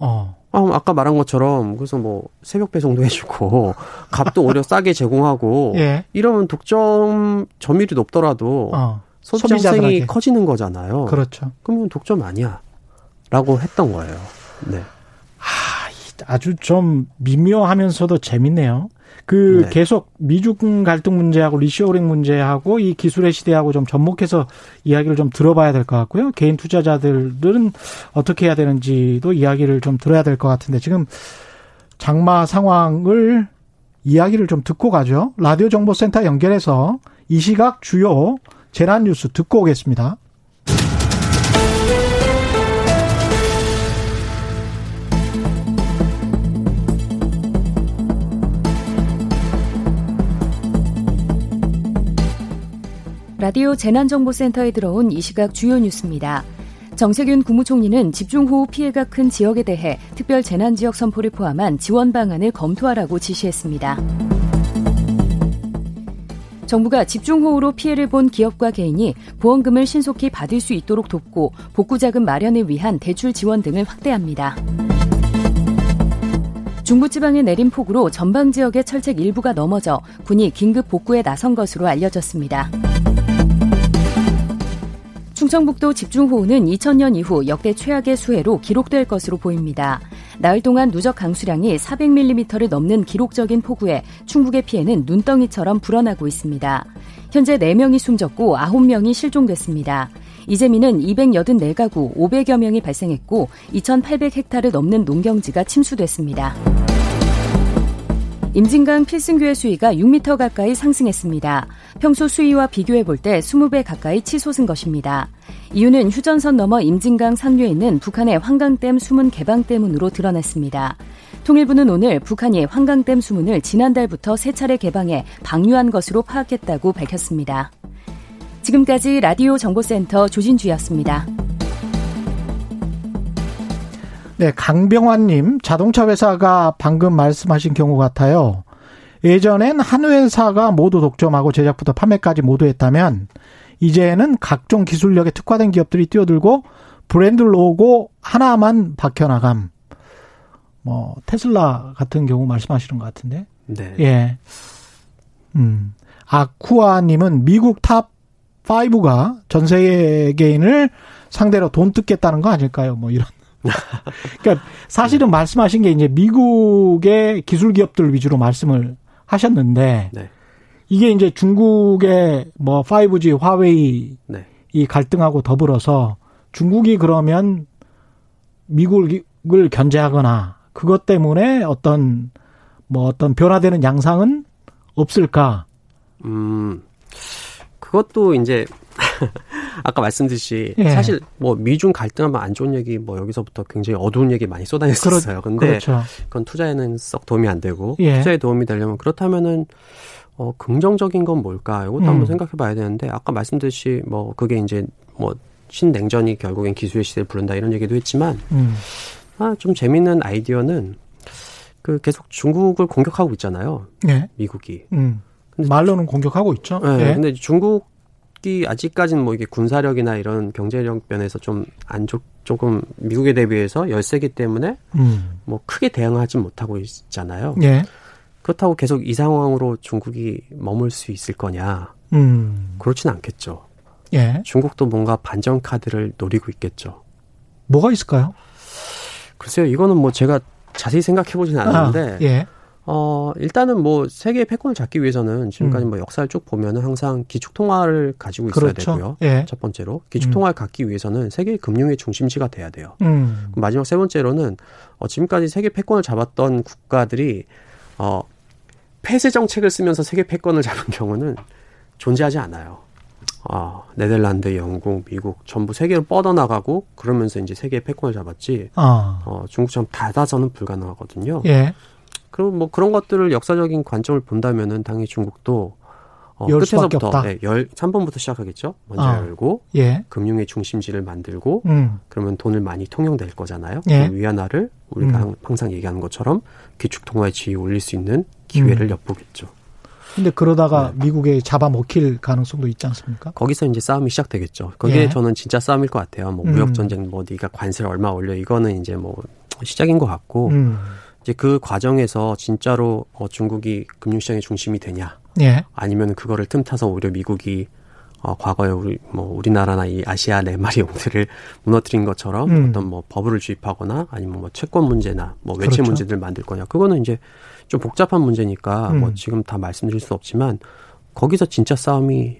어, 아, 아까 말한 것처럼 그래서 뭐 새벽 배송도 해주고 값도 오히려 싸게 제공하고 예, 이러면 독점 점유율이 높더라도 어, 소비자 소비자들에게. 층이 커지는 거잖아요. 그렇죠. 그러면 독점 아니야. 라고 했던 거예요. 네. 아, 이 아주 좀 미묘하면서도 재밌네요. 그 네. 계속 미중 갈등 문제하고 리쇼링 문제하고 이 기술의 시대하고 좀 접목해서 이야기를 좀 들어봐야 될 것 같고요. 개인 투자자들은 어떻게 해야 되는지도 이야기를 좀 들어야 될 것 같은데 지금 장마 상황을 이야기를 좀 듣고 가죠. 라디오 정보센터 연결해서 이 시각 주요 재난 뉴스 듣고 오겠습니다. 라디오 재난정보센터에 들어온 이 시각 주요 뉴스입니다. 정세균 국무총리는 집중호우 피해가 큰 지역에 대해 특별 재난지역 선포를 포함한 지원 방안을 검토하라고 지시했습니다. 정부가 집중호우로 피해를 본 기업과 개인이 보험금을 신속히 받을 수 있도록 돕고 복구자금 마련을 위한 대출 지원 등을 확대합니다. 중부지방에 내린 폭우로 전방 지역의 철책 일부가 넘어져 군이 긴급 복구에 나선 것으로 알려졌습니다. 충청북도 집중호우는 2000년 이후 역대 최악의 수해로 기록될 것으로 보입니다. 나흘 동안 누적 강수량이 400mm를 넘는 기록적인 폭우에 충북의 피해는 눈덩이처럼 불어나고 있습니다. 현재 4명이 숨졌고 9명이 실종됐습니다. 이재민은 284가구 500여 명이 발생했고 2,800헥타를 넘는 농경지가 침수됐습니다. 임진강 필승교의 수위가 6m 가까이 상승했습니다. 평소 수위와 비교해 볼 때 20배 가까이 치솟은 것입니다. 이유는 휴전선 넘어 임진강 상류에 있는 북한의 환강댐 수문 개방 때문으로 드러났습니다. 통일부는 오늘 북한이 환강댐 수문을 지난달부터 세 차례 개방해 방류한 것으로 파악했다고 밝혔습니다. 지금까지 라디오 정보센터 조진주였습니다. 네, 강병환님, 자동차 회사가 방금 말씀하신 경우 같아요. 예전엔 한 회사가 모두 독점하고 제작부터 판매까지 모두 했다면, 이제는 각종 기술력에 특화된 기업들이 뛰어들고 브랜드 로고 하나만 박혀나감. 뭐, 테슬라 같은 경우 말씀하시는 것 같은데. 네. 예. 음. 아쿠아님은 미국 top 5가 전 세계인을 상대로 돈 뜯겠다는 거 아닐까요? 뭐 이런. 그러니까 사실은 네. 말씀하신 게 이제 미국의 기술 기업들 위주로 말씀을 하셨는데 네. 이게 이제 중국의 뭐 5G 화웨이 네. 이 갈등하고 더불어서 중국이 그러면 미국을 견제하거나 그것 때문에 어떤 뭐 어떤 변화되는 양상은 없을까? 음. 그것도 이제 아까 말씀드렸듯이 예. 사실 뭐 미중 갈등하면 안 좋은 얘기 뭐 여기서부터 굉장히 어두운 얘기 많이 쏟아냈었어요. 그런데 그렇죠. 그건 투자에는 썩 도움이 안 되고 예. 투자에 도움이 되려면 그렇다면은 어 긍정적인 건 뭘까? 이것도 음. 한번 생각해 봐야 되는데 아까 말씀드렸듯이 뭐 그게 이제 뭐 신냉전이 결국엔 기술의 시대를 부른다 이런 얘기도 했지만 음. 아좀 재밌는 아이디어는 그 계속 중국을 공격하고 있잖아요. 예. 미국이. 음. 말로는 공격하고 있죠. 네. 네. 근데 중국 미국이 아직까지는 뭐 이게 군사력이나 이런 경제력 면에서 좀 안 좋, 조금 미국에 대비해서 열세기 때문에 음. 뭐 크게 대응하지 못하고 있잖아요. 예. 그렇다고 계속 이 상황으로 중국이 머물 수 있을 거냐? 음. 그렇진 않겠죠. 예. 중국도 뭔가 반전 카드를 노리고 있겠죠. 뭐가 있을까요? 글쎄요, 이거는 뭐 제가 자세히 생각해 보진 않았는데, 아, 예. 어, 일단은 뭐 세계의 패권을 잡기 위해서는 지금까지 음. 뭐 역사를 쭉 보면은 항상 기축 통화를 가지고 있어야 그렇죠. 되고요. 예. 첫 번째로 기축 통화를 음. 갖기 위해서는 세계의 금융의 중심지가 돼야 돼요. 음. 마지막 세 번째로는 어, 지금까지 세계 패권을 잡았던 국가들이 어, 폐쇄 정책을 쓰면서 세계 패권을 잡은 경우는 존재하지 않아요. 어, 네덜란드, 영국, 미국 전부 세계로 뻗어나가고 그러면서 이제 세계의 패권을 잡았지. 아. 어, 중국처럼 닫아서는 불가능하거든요. 예. 그럼 뭐 그런 것들을 역사적인 관점을 본다면은 당연히 중국도 어, 끝에서부터 네, 열 3번부터 시작하겠죠. 먼저 아, 열고 예. 금융의 중심지를 만들고 음. 그러면 돈을 많이 통용될 거잖아요. 예. 그 위안화를 우리가 음. 항상 얘기하는 것처럼 기축 통화의 지위 올릴 수 있는 기회를 음. 엿보겠죠. 근데 그러다가 네. 미국에 잡아먹힐 가능성도 있지 않습니까? 거기서 이제 싸움이 시작되겠죠. 그게 예. 저는 진짜 싸움일 것 같아요. 뭐 무역 음. 전쟁, 뭐 네가 관세를 얼마 올려 이거는 이제 뭐 시작인 것 같고. 음. 이제 그 과정에서 진짜로 어, 중국이 금융시장의 중심이 되냐, 예. 아니면 그거를 틈타서 오히려 미국이 어, 과거에 우리 뭐 우리나라나 이 아시아 네 마리 용들을 무너뜨린 것처럼 음. 어떤 뭐 버블을 주입하거나 아니면 뭐 채권 문제나 뭐 외채 그렇죠. 문제들 만들 거냐 그거는 이제 좀 복잡한 문제니까 음. 뭐 지금 다 말씀드릴 수 없지만 거기서 진짜 싸움이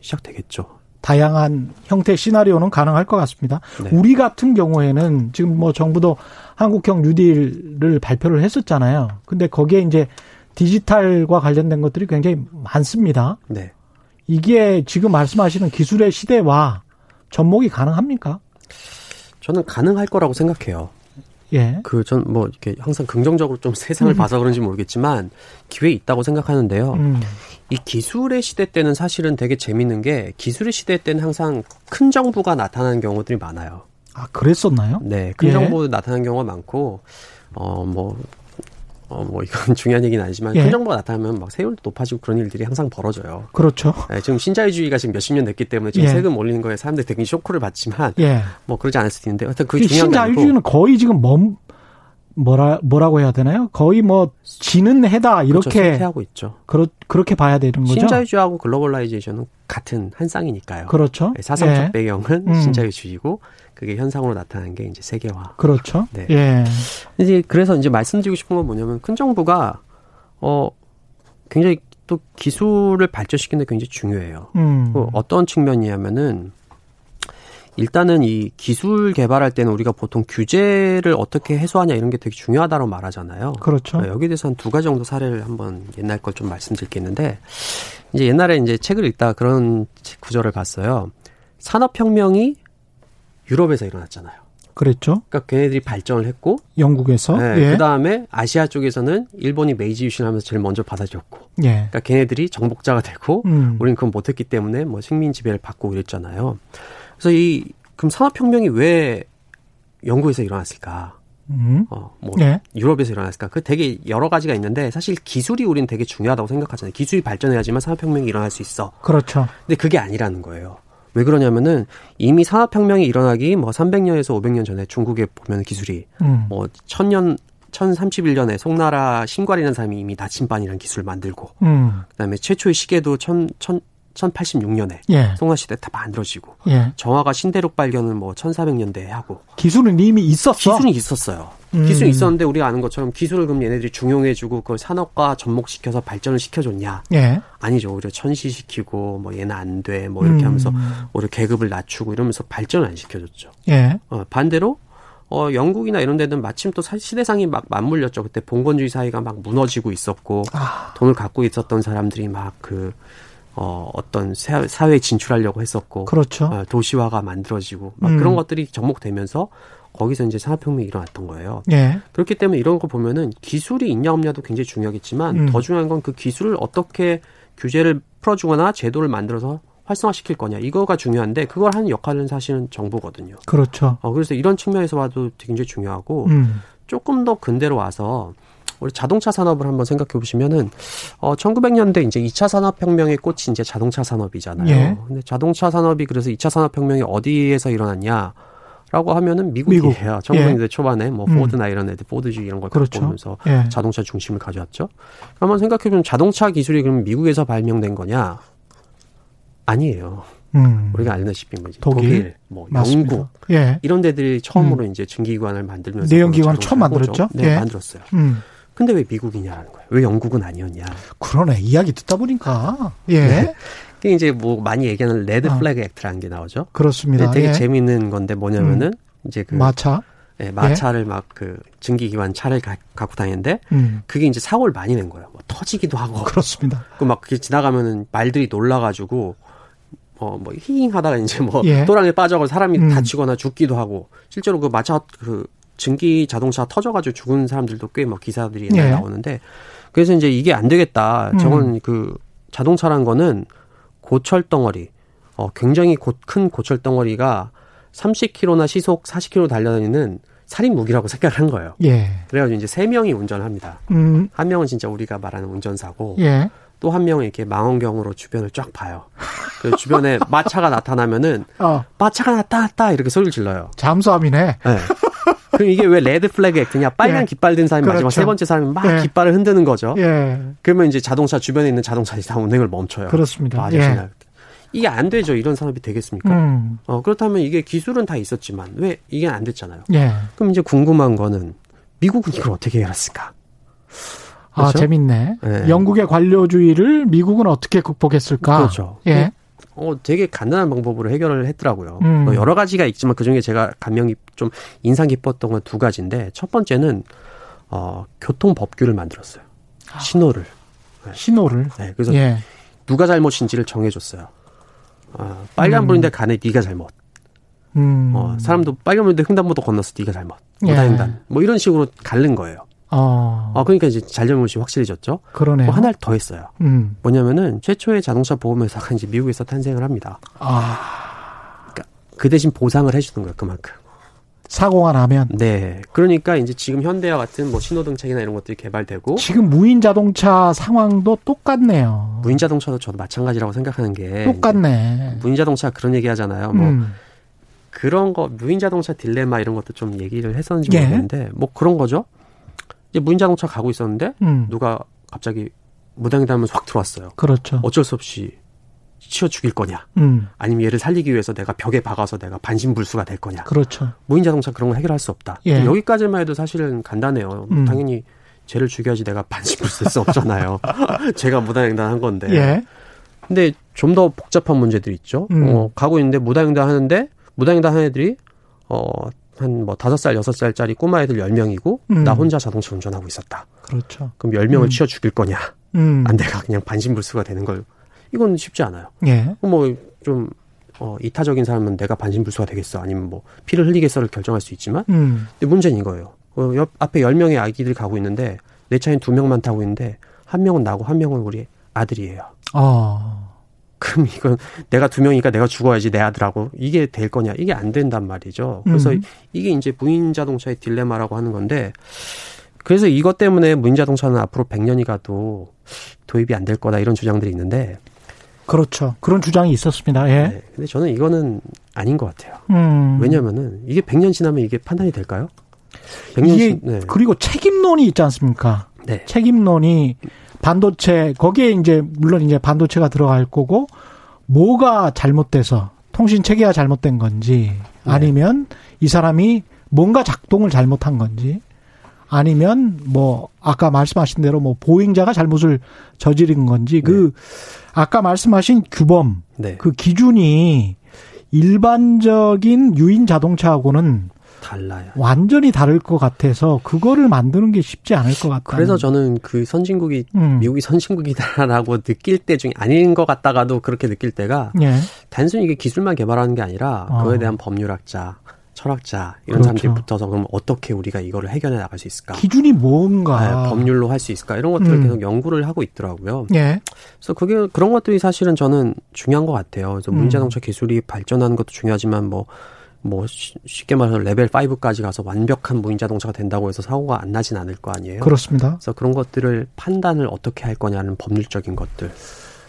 시작되겠죠. 다양한 형태 시나리오는 가능할 것 같습니다. 네. 우리 같은 경우에는 지금 뭐 정부도 한국형 뉴딜을 발표를 했었잖아요. 근데 거기에 이제 디지털과 관련된 것들이 굉장히 많습니다. 네. 이게 지금 말씀하시는 기술의 시대와 접목이 가능합니까? 저는 가능할 거라고 생각해요. 예. 그 전 뭐 이렇게 항상 긍정적으로 좀 세상을 봐서 그런지 모르겠지만 기회 있다고 생각하는데요. 음. 이 기술의 시대 때는 사실은 되게 재밌는 게 기술의 시대 때는 항상 큰 정부가 나타나는 경우들이 많아요. 아, 그랬었나요? 네, 큰 예. 정부 나타나는 경우가 많고 어뭐 어, 뭐, 이건 중요한 얘기는 아니지만, 예. 큰 정부가 나타나면 막 세율도 높아지고 그런 일들이 항상 벌어져요. 그렇죠. 네, 지금 신자유주의가 지금 몇십 년 됐기 때문에 지금 예. 세금 올리는 거에 사람들이 되게 쇼크를 받지만, 예. 뭐 그러지 않을 수도 있는데, 하여튼 그 중요한 신자유주의는 거의 지금 멈, 뭐라, 뭐라고 해야 되나요? 거의 뭐, 지는 해다, 그렇죠, 이렇게, 쇠퇴하고 있죠. 그렇, 그렇게 봐야 되는 거죠? 신자유주의하고 글로벌라이제이션은 같은 한 쌍이니까요. 그렇죠. 네, 사상적 예. 배경은 음. 신자유주의고, 그게 현상으로 나타나는 게 이제 세계화. 그렇죠. 네. 예. 이제 그래서 이제 말씀드리고 싶은 건 뭐냐면 큰 정부가 어 굉장히 또 기술을 발전시키는 데 굉장히 중요해요. 음. 그 어떤 측면이냐면은 일단은 이 기술 개발할 때는 우리가 보통 규제를 어떻게 해소하냐 이런 게 되게 중요하다고 말하잖아요. 그렇죠. 어, 여기에 대해서 한 두 가지 정도 사례를 한번 옛날 걸 좀 말씀드릴 게 있는데 이제 옛날에 이제 책을 읽다가 그런 책 구절을 봤어요. 산업혁명이 유럽에서 일어났잖아요. 그랬죠. 그러니까 걔네들이 발전을 했고 영국에서. 네, 예. 그 다음에 아시아 쪽에서는 일본이 메이지 유신하면서 제일 먼저 받아줬고, 예. 그러니까 걔네들이 정복자가 되고, 음. 우리는 그건 못했기 때문에 뭐 식민 지배를 받고 이랬잖아요. 그래서 이 그럼 산업혁명이 왜 영국에서 일어났을까? 음. 어, 뭐 예. 유럽에서 일어났을까? 그 되게 여러 가지가 있는데 사실 기술이 우리는 되게 중요하다고 생각하잖아요. 기술이 발전해야지만 산업혁명이 일어날 수 있어. 그렇죠. 근데 그게 아니라는 거예요. 왜 그러냐면은 이미 산업혁명이 일어나기 뭐 300년에서 500년 전에 중국에 보면 기술이 음. 뭐 천년 1031년에 송나라 신괄이라는 사람이 이미 나침반이라는 기술을 만들고 음. 그다음에 최초의 시계도 천, 천, 1086년에 예. 송나라 시대 다 만들어지고 예. 정화가 신대륙 발견은 뭐 1400년대에 하고 기술은 이미 있었어. 기술이 있었어요. 음. 기술이 있었는데 우리가 아는 것처럼 기술을 그럼 얘네들이 중용해주고 그걸 산업과 접목시켜서 발전을 시켜줬냐? 예. 아니죠. 오히려 천시시키고 뭐 얘는 안 돼. 뭐 이렇게 음. 하면서 오히려 계급을 낮추고 이러면서 발전을 안 시켜줬죠. 예. 어, 반대로 어, 영국이나 이런 데는 마침 또 사- 시대상이 막 맞물렸죠. 그때 봉건주의 사회가 막 무너지고 있었고 아. 돈을 갖고 있었던 사람들이 막 그 어, 어떤 사- 사회에 진출하려고 했었고 그렇죠. 어, 도시화가 만들어지고 막 음. 그런 것들이 접목되면서 거기서 이제 산업혁명이 일어났던 거예요. 예. 그렇기 때문에 이런 거 보면은 기술이 있냐 없냐도 굉장히 중요하겠지만 음. 더 중요한 건 그 기술을 어떻게 규제를 풀어주거나 제도를 만들어서 활성화시킬 거냐 이거가 중요한데 그걸 하는 역할은 사실은 정부거든요. 그렇죠. 어, 그래서 이런 측면에서 봐도 굉장히 중요하고 음. 조금 더 근대로 와서 우리 자동차 산업을 한번 생각해 보시면은 어 1900년대 이제 2차 산업 혁명의 꽃이 이제 자동차 산업이잖아요. 예. 근데 자동차 산업이 그래서 2차 산업 혁명이 어디에서 일어났냐? 라고 하면은 미국이에요. 미국. 1900년대 초반에 뭐 음. 포드나 이런 애들 포드주 이런 걸 그렇죠. 갖고 오면서 예. 자동차 중심을 가져왔죠. 한번 생각해 보면 자동차 기술이 그럼 미국에서 발명된 거냐? 아니에요. 음. 우리가 알다시피 뭐 독일? 독일, 뭐 맞습니다. 영국 예. 이런 데들이 처음으로 이제 증기기관을 만들면서 내연기관을 자동차를 처음. 만들었죠? 네, 예. 만들었어요. 음. 근데 왜 미국이냐라는 거예요. 왜 영국은 아니었냐. 그러네. 이야기 듣다 보니까. 예. 네. 그게 이제 뭐 많이 얘기하는 Red 어. Flag Act라는 게 나오죠. 그렇습니다. 되게 예. 재미있는 건데 뭐냐면은 이제 그 마차. 예, 마차를 막그 증기기관 차를 가, 갖고 다니는데 음. 그게 이제 사고를 많이 낸 거예요. 뭐 터지기도 하고 그렇습니다. 그막 그게 지나가면은 말들이 놀라가지고 어뭐 히잉 하다가 이제 뭐 예. 또랑에 빠져서 사람이 음. 다치거나 죽기도 하고 실제로 그 마차 그 증기 자동차 터져가지고 죽은 사람들도 꽤뭐 기사들이 예. 나오는데 그래서 이제 이게 안 되겠다. 음. 저건 그 자동차란 거는 고철 덩어리 어 굉장히 고, 큰 고철 덩어리가 30km나 시속 40km 달려다니는 살인 무기라고 생각을 한 거예요. 예. 그래가지고 이제 세 명이 운전을 합니다. 음. 한 명은 진짜 우리가 말하는 운전사고 예. 또한 명은 이렇게 망원경으로 주변을 쫙 봐요. 그 주변에 마차가 나타나면은 어. 마차가 나타났다 이렇게 소리를 질러요. 잠수함이네. 네. 그럼 이게 왜 레드 플래그 액트냐? 빨간 예. 깃발 든 사람이 마지막 그렇죠. 세 번째 사람이 막 예. 깃발을 흔드는 거죠. 예. 그러면 이제 자동차 주변에 있는 자동차들이 다 운행을 멈춰요. 그렇습니다. 맞으시나요? 예. 이게 안 되죠. 이런 산업이 되겠습니까? 음. 어, 그렇다면 이게 기술은 다 있었지만 왜 이게 안 됐잖아요. 예. 그럼 이제 궁금한 거는 미국은 이걸 어떻게 해결했을까? 아, 그렇죠? 재밌네. 네. 영국의 관료주의를 미국은 어떻게 극복했을까? 그렇죠. 예. 어, 되게 간단한 방법으로 해결을 했더라고요. 음. 뭐 여러 가지가 있지만 그 중에 제가 감명이 좀 인상 깊었던 건 두 가지인데 첫 번째는 어, 교통 법규를 만들었어요. 신호를. 신호를. 네, 그래서 예. 누가 잘못인지를 정해줬어요. 아, 빨간 불인데 가네 네가 잘못. 음. 어, 사람도 빨간 불인데 횡단보도 건너서 네가 잘못. 예. 무단횡단. 뭐 이런 식으로 갈른 거예요. 어. 어, 그러니까 이제 잘잘못이 확실해졌죠. 그러네요. 뭐 하나를 더 했어요. 음. 뭐냐면은 최초의 자동차 보험회사가 이제 미국에서 탄생을 합니다. 아. 그 대신 보상을 해주는 거예요, 그만큼. 사고가 나면 네. 그러니까 이제 지금 현대와 같은 뭐 신호등책이나 이런 것들이 개발되고 지금 무인 자동차 상황도 똑같네요. 무인 자동차도 저도 마찬가지라고 생각하는 게 똑같네. 무인 자동차 그런 얘기 하잖아요. 뭐 음. 그런 거 무인 자동차 딜레마 이런 것도 좀 얘기를 했었는지 예. 모르겠는데 뭐 그런 거죠. 이제 무인 자동차 가고 있었는데 음. 누가 갑자기 무당이다면서 확 들어왔어요. 그렇죠. 어쩔 수 없이 치워 죽일 거냐? 음. 아니면 얘를 살리기 위해서 내가 벽에 박아서 내가 반신불수가 될 거냐? 그렇죠. 무인 자동차 그런 거 해결할 수 없다. 예. 여기까지만 해도 사실은 간단해요. 음. 당연히 쟤를 죽여야지 내가 반신불수 할 수 없잖아요. 제가 무단횡단한 건데. 예. 근데 좀 더 복잡한 문제들이 있죠. 음. 어, 가고 있는데 무단횡단 하는데 무단횡단 하는 애들이 어 한 뭐 다섯 살 여섯 살짜리 꼬마 애들 열 명이고 음. 나 혼자 자동차 운전하고 있었다. 그렇죠. 그럼 열 명을 음. 치워 죽일 거냐? 음. 안 내가 그냥 반신불수가 되는 걸 이건 쉽지 않아요. 예. 뭐좀 어, 이타적인 사람은 내가 반신불수가 되겠어 아니면 뭐 피를 흘리겠어를 결정할 수 있지만 음. 근데 문제는 이거예요. 어, 옆 앞에 열 명의 아기들이 가고 있는데 내 차엔 두 명만 타고 있는데 한 명은 나고 한 명은 우리 아들이에요. 어. 그럼 이건 내가 두 명이니까 내가 죽어야지 내 아들하고 이게 될 거냐 이게 안 된단 말이죠. 그래서 음. 이게 이제 무인 자동차의 딜레마라고 하는 건데 그래서 이것 때문에 무인 자동차는 앞으로 100년이 가도 도입이 안 될 거다 이런 주장들이 있는데 그렇죠. 그런 주장이 있었습니다. 예. 네, 근데 저는 이거는 아닌 것 같아요. 음. 왜냐면은 이게 100년 지나면 이게 판단이 될까요? 100년 이게 지, 네. 그리고 책임론이 있지 않습니까? 네. 책임론이 반도체 거기에 이제 물론 이제 반도체가 들어갈 거고 뭐가 잘못돼서 통신 체계가 잘못된 건지 네. 아니면 이 사람이 뭔가 작동을 잘못한 건지 아니면 뭐 아까 말씀하신 대로 뭐 보행자가 잘못을 저지른 건지 그 아까 말씀하신 규범 네. 그 기준이 일반적인 유인 자동차하고는 달라요. 완전히 다를 것 같아서 그거를 만드는 게 쉽지 않을 것 같아요. 그래서 저는 그 선진국이 음. 미국이 선진국이다라고 느낄 때 중에 아닌 것 같다가도 그렇게 느낄 때가 예. 단순히 이게 기술만 개발하는 게 아니라 어. 그거에 대한 법률학자, 철학자 이런 그렇죠. 사람들이 붙어서 그럼 어떻게 우리가 이거를 해결해 나갈 수 있을까? 기준이 뭔가 아, 법률로 할 수 있을까? 이런 것들을 음. 계속 연구를 하고 있더라고요. 예. 그래서 그게 그런 것들이 사실은 저는 중요한 것 같아요. 그래서 음. 무인자동차 기술이 발전하는 것도 중요하지만 뭐. 뭐 쉬- 쉽게 말해서 레벨 5까지 가서 완벽한 무인 자동차가 된다고 해서 사고가 안 나진 않을 거 아니에요. 그렇습니다. 그래서 그런 것들을 판단을 어떻게 할 거냐는 법률적인 것들.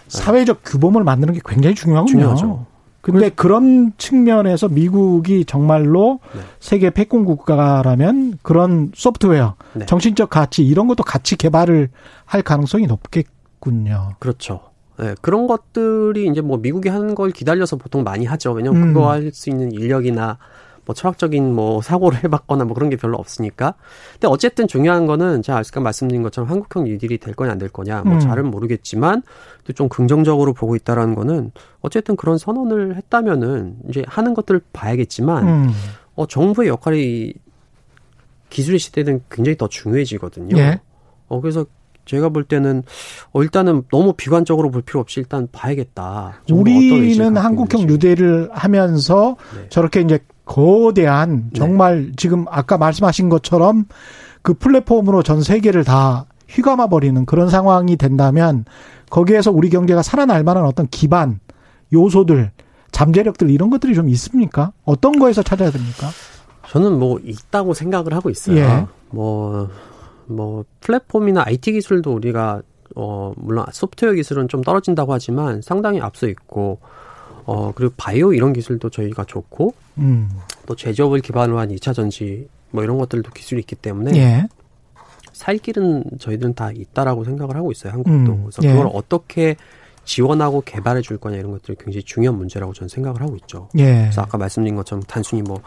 사회적 규범을 만드는 게 굉장히 중요하군요. 중요하죠. 근데 그런 측면에서 미국이 정말로 네. 세계 패권 국가라면 그런 소프트웨어, 네. 정신적 가치 이런 것도 같이 개발을 할 가능성이 높겠군요. 그렇죠. 네, 그런 것들이 이제 뭐 미국이 하는 걸 기다려서 보통 많이 하죠. 왜냐면 음. 그거 할 수 있는 인력이나 뭐 철학적인 뭐 사고를 해봤거나 뭐 그런 게 별로 없으니까. 근데 어쨌든 중요한 거는 제가 아까 말씀드린 것처럼 한국형 뉴딜이 될 거냐 안 될 거냐 뭐 음. 잘은 모르겠지만 또 좀 긍정적으로 보고 있다라는 거는 어쨌든 그런 선언을 했다면은 이제 하는 것들을 봐야겠지만 음. 어 정부의 역할이 기술의 시대는 굉장히 더 중요해지거든요. 예. 어 그래서 제가 볼 때는 어 일단은 너무 비관적으로 볼 필요 없이 일단 봐야겠다. 우리는 한국형 있는지. 뉴딜을 하면서 네. 저렇게 이제 거대한 정말 지금 아까 말씀하신 것처럼 그 플랫폼으로 전 세계를 다 휘감아 버리는 그런 상황이 된다면 거기에서 우리 경제가 살아날 만한 어떤 기반 요소들 잠재력들 이런 것들이 좀 있습니까? 어떤 거에서 찾아야 됩니까? 저는 뭐 있다고 생각을 하고 있어요. 예. 뭐, 뭐, 플랫폼이나 IT 기술도 우리가, 어, 물론 소프트웨어 기술은 좀 떨어진다고 하지만 상당히 앞서 있고, 어, 그리고 바이오 이런 기술도 저희가 좋고, 음. 또 제조업을 기반으로 한 2차 전지, 뭐 이런 것들도 기술이 있기 때문에, 예. 살 길은 저희들은 다 있다라고 생각을 하고 있어요. 한국도. 음, 그래서 예. 그걸 어떻게 지원하고 개발해 줄 거냐 이런 것들이 굉장히 중요한 문제라고 저는 생각을 하고 있죠. 예. 그래서 아까 말씀드린 것처럼 단순히 뭐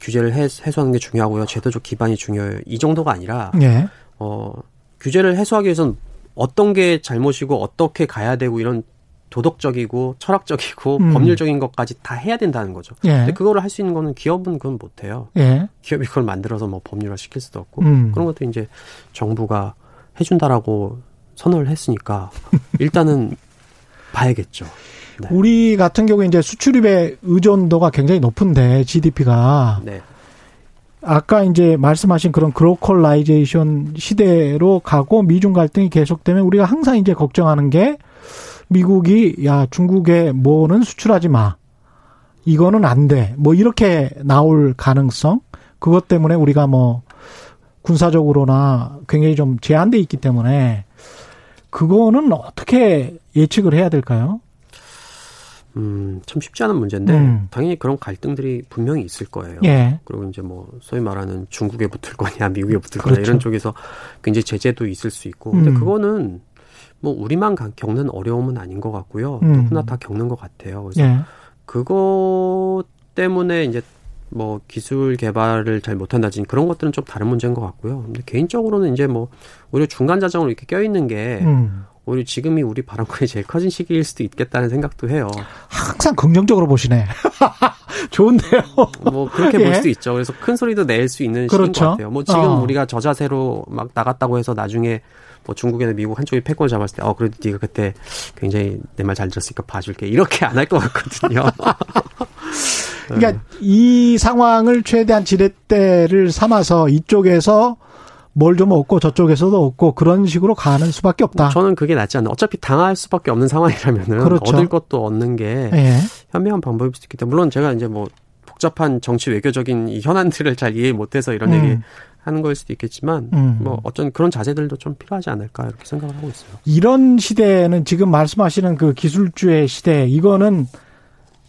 규제를 해, 해소하는 게 중요하고요. 제도적 기반이 중요해요. 이 정도가 아니라 예. 어, 규제를 해소하기 위해서는 어떤 게 잘못이고 어떻게 가야 되고 이런 도덕적이고 철학적이고 음. 법률적인 것까지 다 해야 된다는 거죠. 예. 근데 그거를 할 수 있는 거는 기업은 그건 못 해요. 예. 기업이 그걸 만들어서 뭐 법률화 시킬 수도 없고 음. 그런 것도 이제 정부가 해준다라고 선언을 했으니까 일단은 봐야겠죠. 네. 우리 같은 경우에 이제 수출입의 의존도가 굉장히 높은데 GDP가 네. 아까 이제 말씀하신 그런 glocalization 시대로 가고 미중 갈등이 계속되면 우리가 항상 이제 걱정하는 게 미국이 야 중국에 뭐는 수출하지 마. 이거는 안 돼. 뭐 이렇게 나올 가능성? 그것 때문에 우리가 뭐 군사적으로나 굉장히 좀 제한돼 있기 때문에 그거는 어떻게 예측을 해야 될까요? 음, 참 쉽지 않은 문제인데 음. 당연히 그런 갈등들이 분명히 있을 거예요. 예. 그리고 이제 뭐 소위 말하는 중국에 붙을 거냐, 미국에 붙을 거냐 그렇죠. 이런 쪽에서 굉장히 제재도 있을 수 있고, 근데 음. 그거는 뭐 우리만 가- 겪는 어려움은 아닌 것 같고요. 음. 누구나 다 겪는 것 같아요. 그래서 예. 그거 때문에 이제 뭐 기술 개발을 잘 못한다든지 그런 것들은 좀 다른 문제인 것 같고요. 근데 개인적으로는 이제 뭐 오히려 중간 자정으로 이렇게 껴 있는 게 음. 오히려 지금이 우리 발언권이 제일 커진 시기일 수도 있겠다는 생각도 해요. 항상 긍정적으로 보시네. 좋은데요. 뭐 그렇게 예. 볼 수도 있죠. 그래서 큰 소리도 낼 수 있는 그렇죠. 시기인 것 같아요. 뭐 지금 어. 우리가 저 자세로 막 나갔다고 해서 나중에 뭐 중국이나 미국 한쪽이 패권을 잡았을 때, 어 그래도 네가 그때 굉장히 내 말 잘 들었으니까 봐줄게 이렇게 안 할 것 같거든요. 그러니까 이 상황을 최대한 지렛대를 삼아서 이쪽에서 뭘 좀 얻고 저쪽에서도 얻고 그런 식으로 가는 수밖에 없다. 저는 그게 낫지 않나. 어차피 당할 수밖에 없는 상황이라면은 그렇죠. 얻을 것도 얻는 게 예. 현명한 방법일 수도 있겠다. 물론 제가 이제 뭐 복잡한 정치 외교적인 이 현안들을 잘 이해 못해서 이런 음. 얘기 하는 거일 수도 있겠지만 음. 뭐 어쩐 그런 자세들도 좀 필요하지 않을까 이렇게 생각을 하고 있어요. 이런 시대는 지금 말씀하시는 그 기술주의 시대 이거는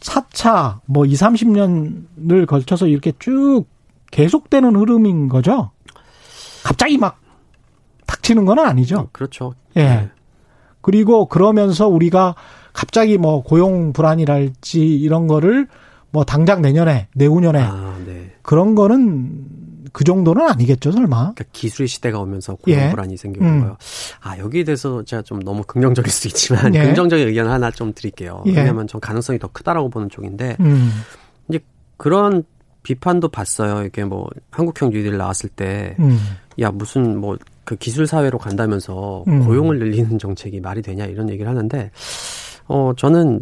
차차 뭐 2, 30년을 걸쳐서 이렇게 쭉 계속되는 흐름인 거죠. 갑자기 막 닥치는 건 아니죠. 그렇죠. 예. 네. 그리고 그러면서 우리가 갑자기 뭐 고용 불안이랄지 이런 거를 뭐 당장 내년에 내후년에 아, 네. 그런 거는 그 정도는 아니겠죠, 설마. 그러니까 기술의 시대가 오면서 고용 예. 불안이 생기는 음. 거예요. 아 여기에 대해서 제가 좀 너무 긍정적일 수 있지만 예. 긍정적인 의견 하나 좀 드릴게요. 예. 왜냐하면 전 가능성이 더 크다라고 보는 쪽인데 음. 그런 비판도 봤어요. 이게 뭐 한국형 뉴딜 나왔을 때 음. 야 무슨 뭐 그 기술 사회로 간다면서 음. 고용을 늘리는 정책이 말이 되냐 이런 얘기를 하는데 어 저는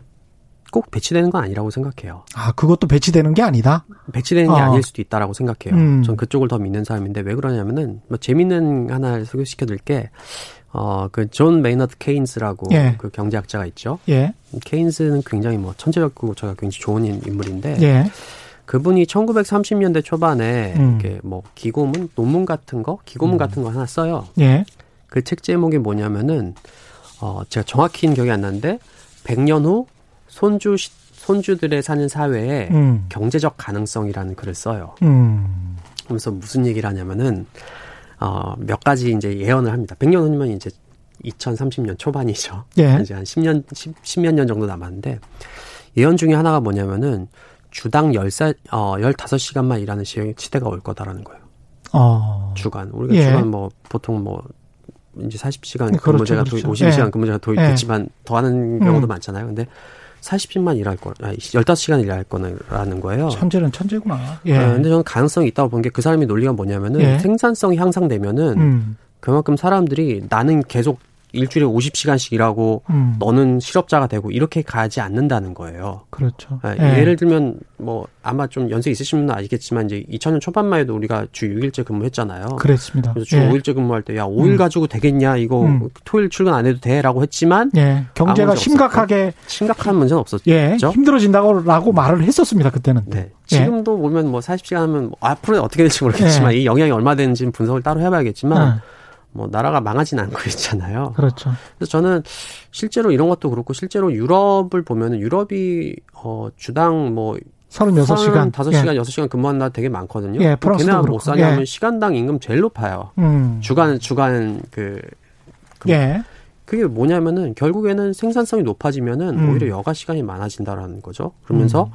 꼭 배치되는 건 아니라고 생각해요. 아, 그것도 배치되는 게 아니다. 배치되는 게 어. 아닐 수도 있다라고 생각해요. 음. 전 그쪽을 더 믿는 사람인데 왜 그러냐면은 뭐 재밌는 하나를 소개시켜 드릴 게. 어, 그 존 메이너드 케인스라고 예. 그 경제학자가 있죠. 예. 케인스는 굉장히 뭐 천재적이고 제가 굉장히 좋은 인- 인물인데 예. 그분이 1930년대 초반에 음. 이렇게 뭐 기고문 논문 같은 거, 기고문 같은 거 하나 써요. 예. 그 책 제목이 뭐냐면은 어 제가 정확히는 기억이 안 나는데 100년 후 손주 시- 손주들의 사는 사회에 음. 경제적 가능성이라는 글을 써요. 음. 그러면서 무슨 얘기를 하냐면은 어몇 가지 이제 예언을 합니다. 100년 후면 이제 2030년 초반이죠. 예. 이제 한 10년 10, 10몇 년 정도 남았는데 예언 중에 하나가 뭐냐면은 주당 10살 어 15시간만 일하는 시, 시대가 올 거다라는 거예요. 어. 주간. 우리가 예. 주간 뭐 보통 뭐 이제 40시간 그렇죠, 근무제가 그렇죠. 도입, 52시간 예. 근무제가 예. 도입됐지만 더 하는 경우도 음. 많잖아요. 근데 40시간 일할 거, 아니, 15시간 일할 거라는 거예요. 천재는 천재구나. 예. 어, 근데 저는 가능성이 있다고 본 게 그 사람이 논리가 뭐냐면은 예. 생산성이 향상되면은 음. 그만큼 사람들이 나는 계속 일주일에 50시간씩 일하고 음. 너는 실업자가 되고 이렇게 가지 않는다는 거예요. 그렇죠. 아, 예. 예를 들면 뭐 아마 좀 연세 있으신 분은 아시겠지만 이제 2000년 초반만 해도 우리가 주 6일제 근무했잖아요. 그랬습니다. 그래서 주 예. 5일제 근무할 때 야 5일 음. 가지고 되겠냐 이거 음. 토요일 출근 안 해도 돼라고 했지만 예. 경제가 심각하게 심각한 문제는 없었죠. 예, 힘들어진다고라고 말을 했었습니다. 그때는. 네. 예. 지금도 보면 뭐 40시간 하면 뭐 앞으로 어떻게 될지 모르겠지만 예. 이 영향이 얼마 되는지 분석을 따로 해봐야겠지만 어, 뭐 나라가 망하진 않고 있잖아요. 그렇죠. 그래서 저는 실제로 이런 것도 그렇고 실제로 유럽을 보면은 유럽이 어 주당 뭐 36시간. 5시간, 6시간 근무하는 나라 되게 많거든요. 예, 걔네가. 못 사냐면 예. 시간당 임금 제일 높아요. 음. 주간 주간 그 그- 예. 그게 뭐냐면은 결국에는 생산성이 높아지면은 음. 오히려 여가 시간이 많아진다라는 거죠. 그러면서 음.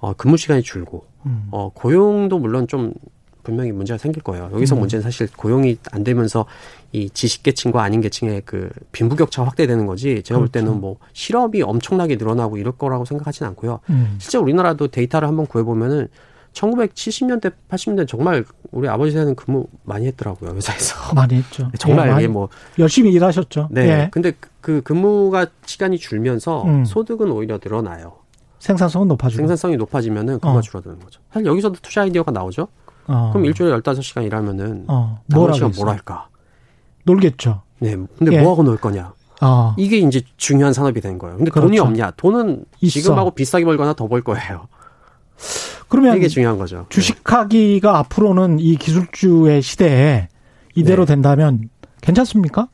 어, 근무 시간이 줄고 음. 어, 고용도 물론 좀 분명히 문제가 생길 거예요. 여기서 음. 문제는 사실 고용이 안 되면서 이 지식계층과 아닌 계층의 그 빈부격차 확대되는 거지. 제가 볼 그렇죠. 때는 뭐 실업이 엄청나게 늘어나고 이럴 거라고 생각하지는 않고요. 음. 실제 우리나라도 데이터를 한번 구해보면은 1970년대, 80년대 정말 우리 아버지 세대는 근무 많이 했더라고요, 회사에서. 많이 했죠. 정말 예, 이게 뭐 열심히 일하셨죠. 네. 예. 근데 그- 그 근무가 시간이 줄면서 음. 소득은 오히려 늘어나요. 생산성은 높아지고. 생산성이 높아지면은 근무가 어. 줄어드는 거죠. 사실 여기서도 투자 아이디어가 나오죠. 어. 그럼 일주일에 15시간 일하면은 어. 뭘 시간? 뭘 할까? 놀겠죠. 네. 근데 예. 뭐 하고 놀 거냐? 어. 이게 이제 중요한 산업이 된 거예요. 근데 그렇죠. 돈이 없냐? 돈은 있어. 지금하고 비싸게 벌거나 더 벌 거예요. 그러면 이게 중요한 거죠. 주식하기가 앞으로는 이 기술주의 시대에 이대로 네. 된다면 괜찮습니까?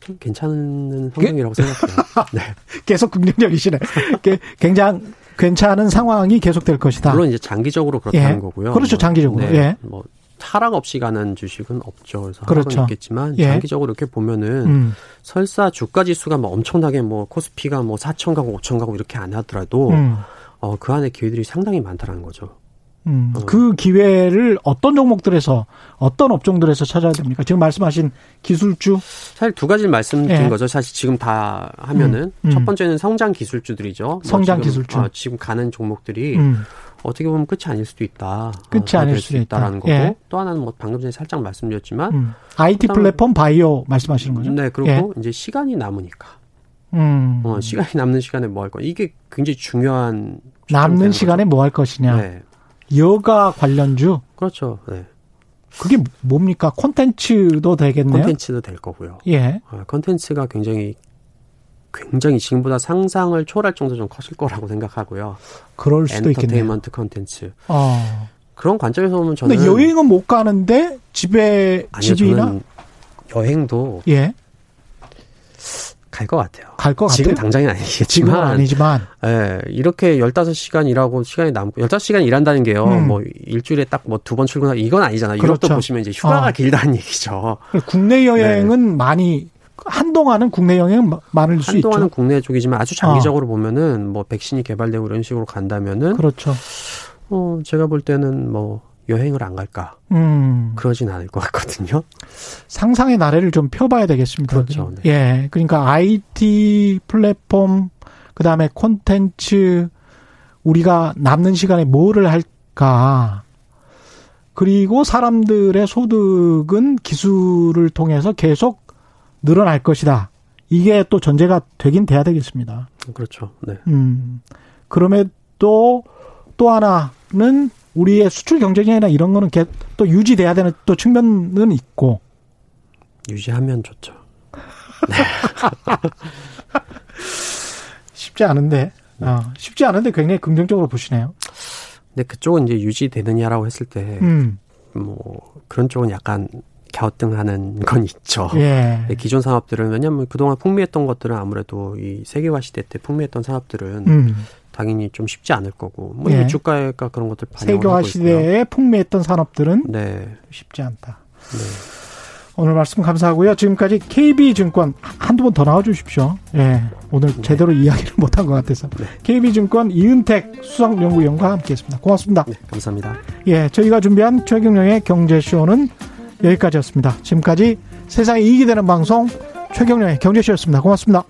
좀 괜찮은 성격이라고 생각해요. 네. 계속 긍정적이시네. 게- 굉장히 괜찮은 상황이 계속될 것이다. 물론 이제 장기적으로 그렇다는 예. 거고요. 그렇죠, 뭐, 장기적으로. 네. 예. 뭐 하락 없이 가는 주식은 없죠. 그래서 그렇죠. 하락은 있겠지만 예. 장기적으로 이렇게 보면은 음. 설사 주가 지수가 뭐 엄청나게 뭐 코스피가 뭐 4천 가고 5천 가고 이렇게 안 하더라도 음. 어, 그 안에 기회들이 상당히 많다는 거죠. 음. 어. 그 기회를 어떤 종목들에서 어떤 업종들에서 찾아야 됩니까? 지금 말씀하신 기술주 사실 두 가지를 말씀드린 예. 거죠. 사실 지금 다 하면은 음, 음. 첫 번째는 성장 기술주들이죠. 뭐 성장 지금, 기술주. 어, 지금 가는 종목들이 음. 어떻게 보면 끝이 아닐 수도 있다. 끝이 어, 아닐 될 수도 있다. 있다라는 거고 예. 또 하나는 뭐 방금 전에 살짝 말씀드렸지만 음. IT 플랫폼 바이오 말씀하시는 거죠? 네 그리고 예. 이제 시간이 남으니까 음. 어, 시간이 남는 시간에 뭐 할 거야 이게 굉장히 중요한 남는 시간에 뭐 할 것이냐? 네 여가 관련주 그렇죠. 네. 그게 뭡니까? 콘텐츠도 되겠네요. 콘텐츠도 될 거고요. 예. 어, 콘텐츠가 굉장히 굉장히 지금보다 상상을 초월할 정도 좀 커질 거라고 생각하고요. 그럴 수도 있겠네요. 엔터테인먼트 콘텐츠 어. 그런 관점에서 보면 저는 근데 여행은 못 가는데 집에 아니요 집이나 여행도 예. 갈 것 같아요. 갈것 지금 같아요. 당장은 지금은 아니겠지만 아니지만 예, 이렇게 15시간 일하고 시간이 남고 15시간 일한다는 게요. 음. 뭐 일주일에 딱 뭐 두 번 출근하고 이건 아니잖아요. 유럽도 그렇죠. 보시면 이제 휴가가 어. 길다는 얘기죠. 국내 여행은 많이 한동안은 국내 여행은 마- 많을 수 네. 한동안은 있죠. 국내 쪽이지만 아주 장기적으로 보면은 뭐 백신이 개발되고 이런 식으로 간다면은 그렇죠. 어, 제가 볼 때는 뭐 여행을 안 갈까 음. 그러진 않을 것 같거든요. 상상의 나래를 좀 펴봐야 되겠습니다. 그렇죠. 예. 그러니까 IT 플랫폼, 그 다음에 콘텐츠, 우리가 남는 시간에 뭐를 할까. 그리고 사람들의 소득은 기술을 통해서 계속 늘어날 것이다. 이게 또 전제가 되긴 돼야 되겠습니다. 그렇죠. 네. 음. 그럼에도 또 하나는 우리의 수출 경쟁이나 이런 거는 개- 또 유지돼야 되는 또 측면은 있고. 유지하면 좋죠. 쉽지 않은데, 어, 쉽지 않은데 굉장히 긍정적으로 보시네요. 근데 그쪽은 이제 유지되느냐라고 했을 때 음, 뭐 그런 쪽은 약간 갸우뚱하는 건 있죠. 예. 기존 산업들은 왜냐하면 그동안 풍미했던 것들은 아무래도 이 세계화 시대 때 풍미했던 산업들은 음, 당연히 좀 쉽지 않을 거고 뭐 예. 이게 주가가 그런 것들 반영을 있고요. 시대에 풍미했던 산업들은 네, 쉽지 않다. 네. 오늘 말씀 감사하고요. 지금까지 KB증권 한두 번 더 나와 주십시오. 예. 오늘 제대로 이야기를 못한 것 같아서. 네. KB증권 이은택 수석연구위원과 함께 했습니다. 고맙습니다. 네, 감사합니다. 예, 저희가 준비한 최경영의 경제쇼는 여기까지였습니다. 지금까지 세상에 이익이 되는 방송 최경영의 경제쇼였습니다. 고맙습니다.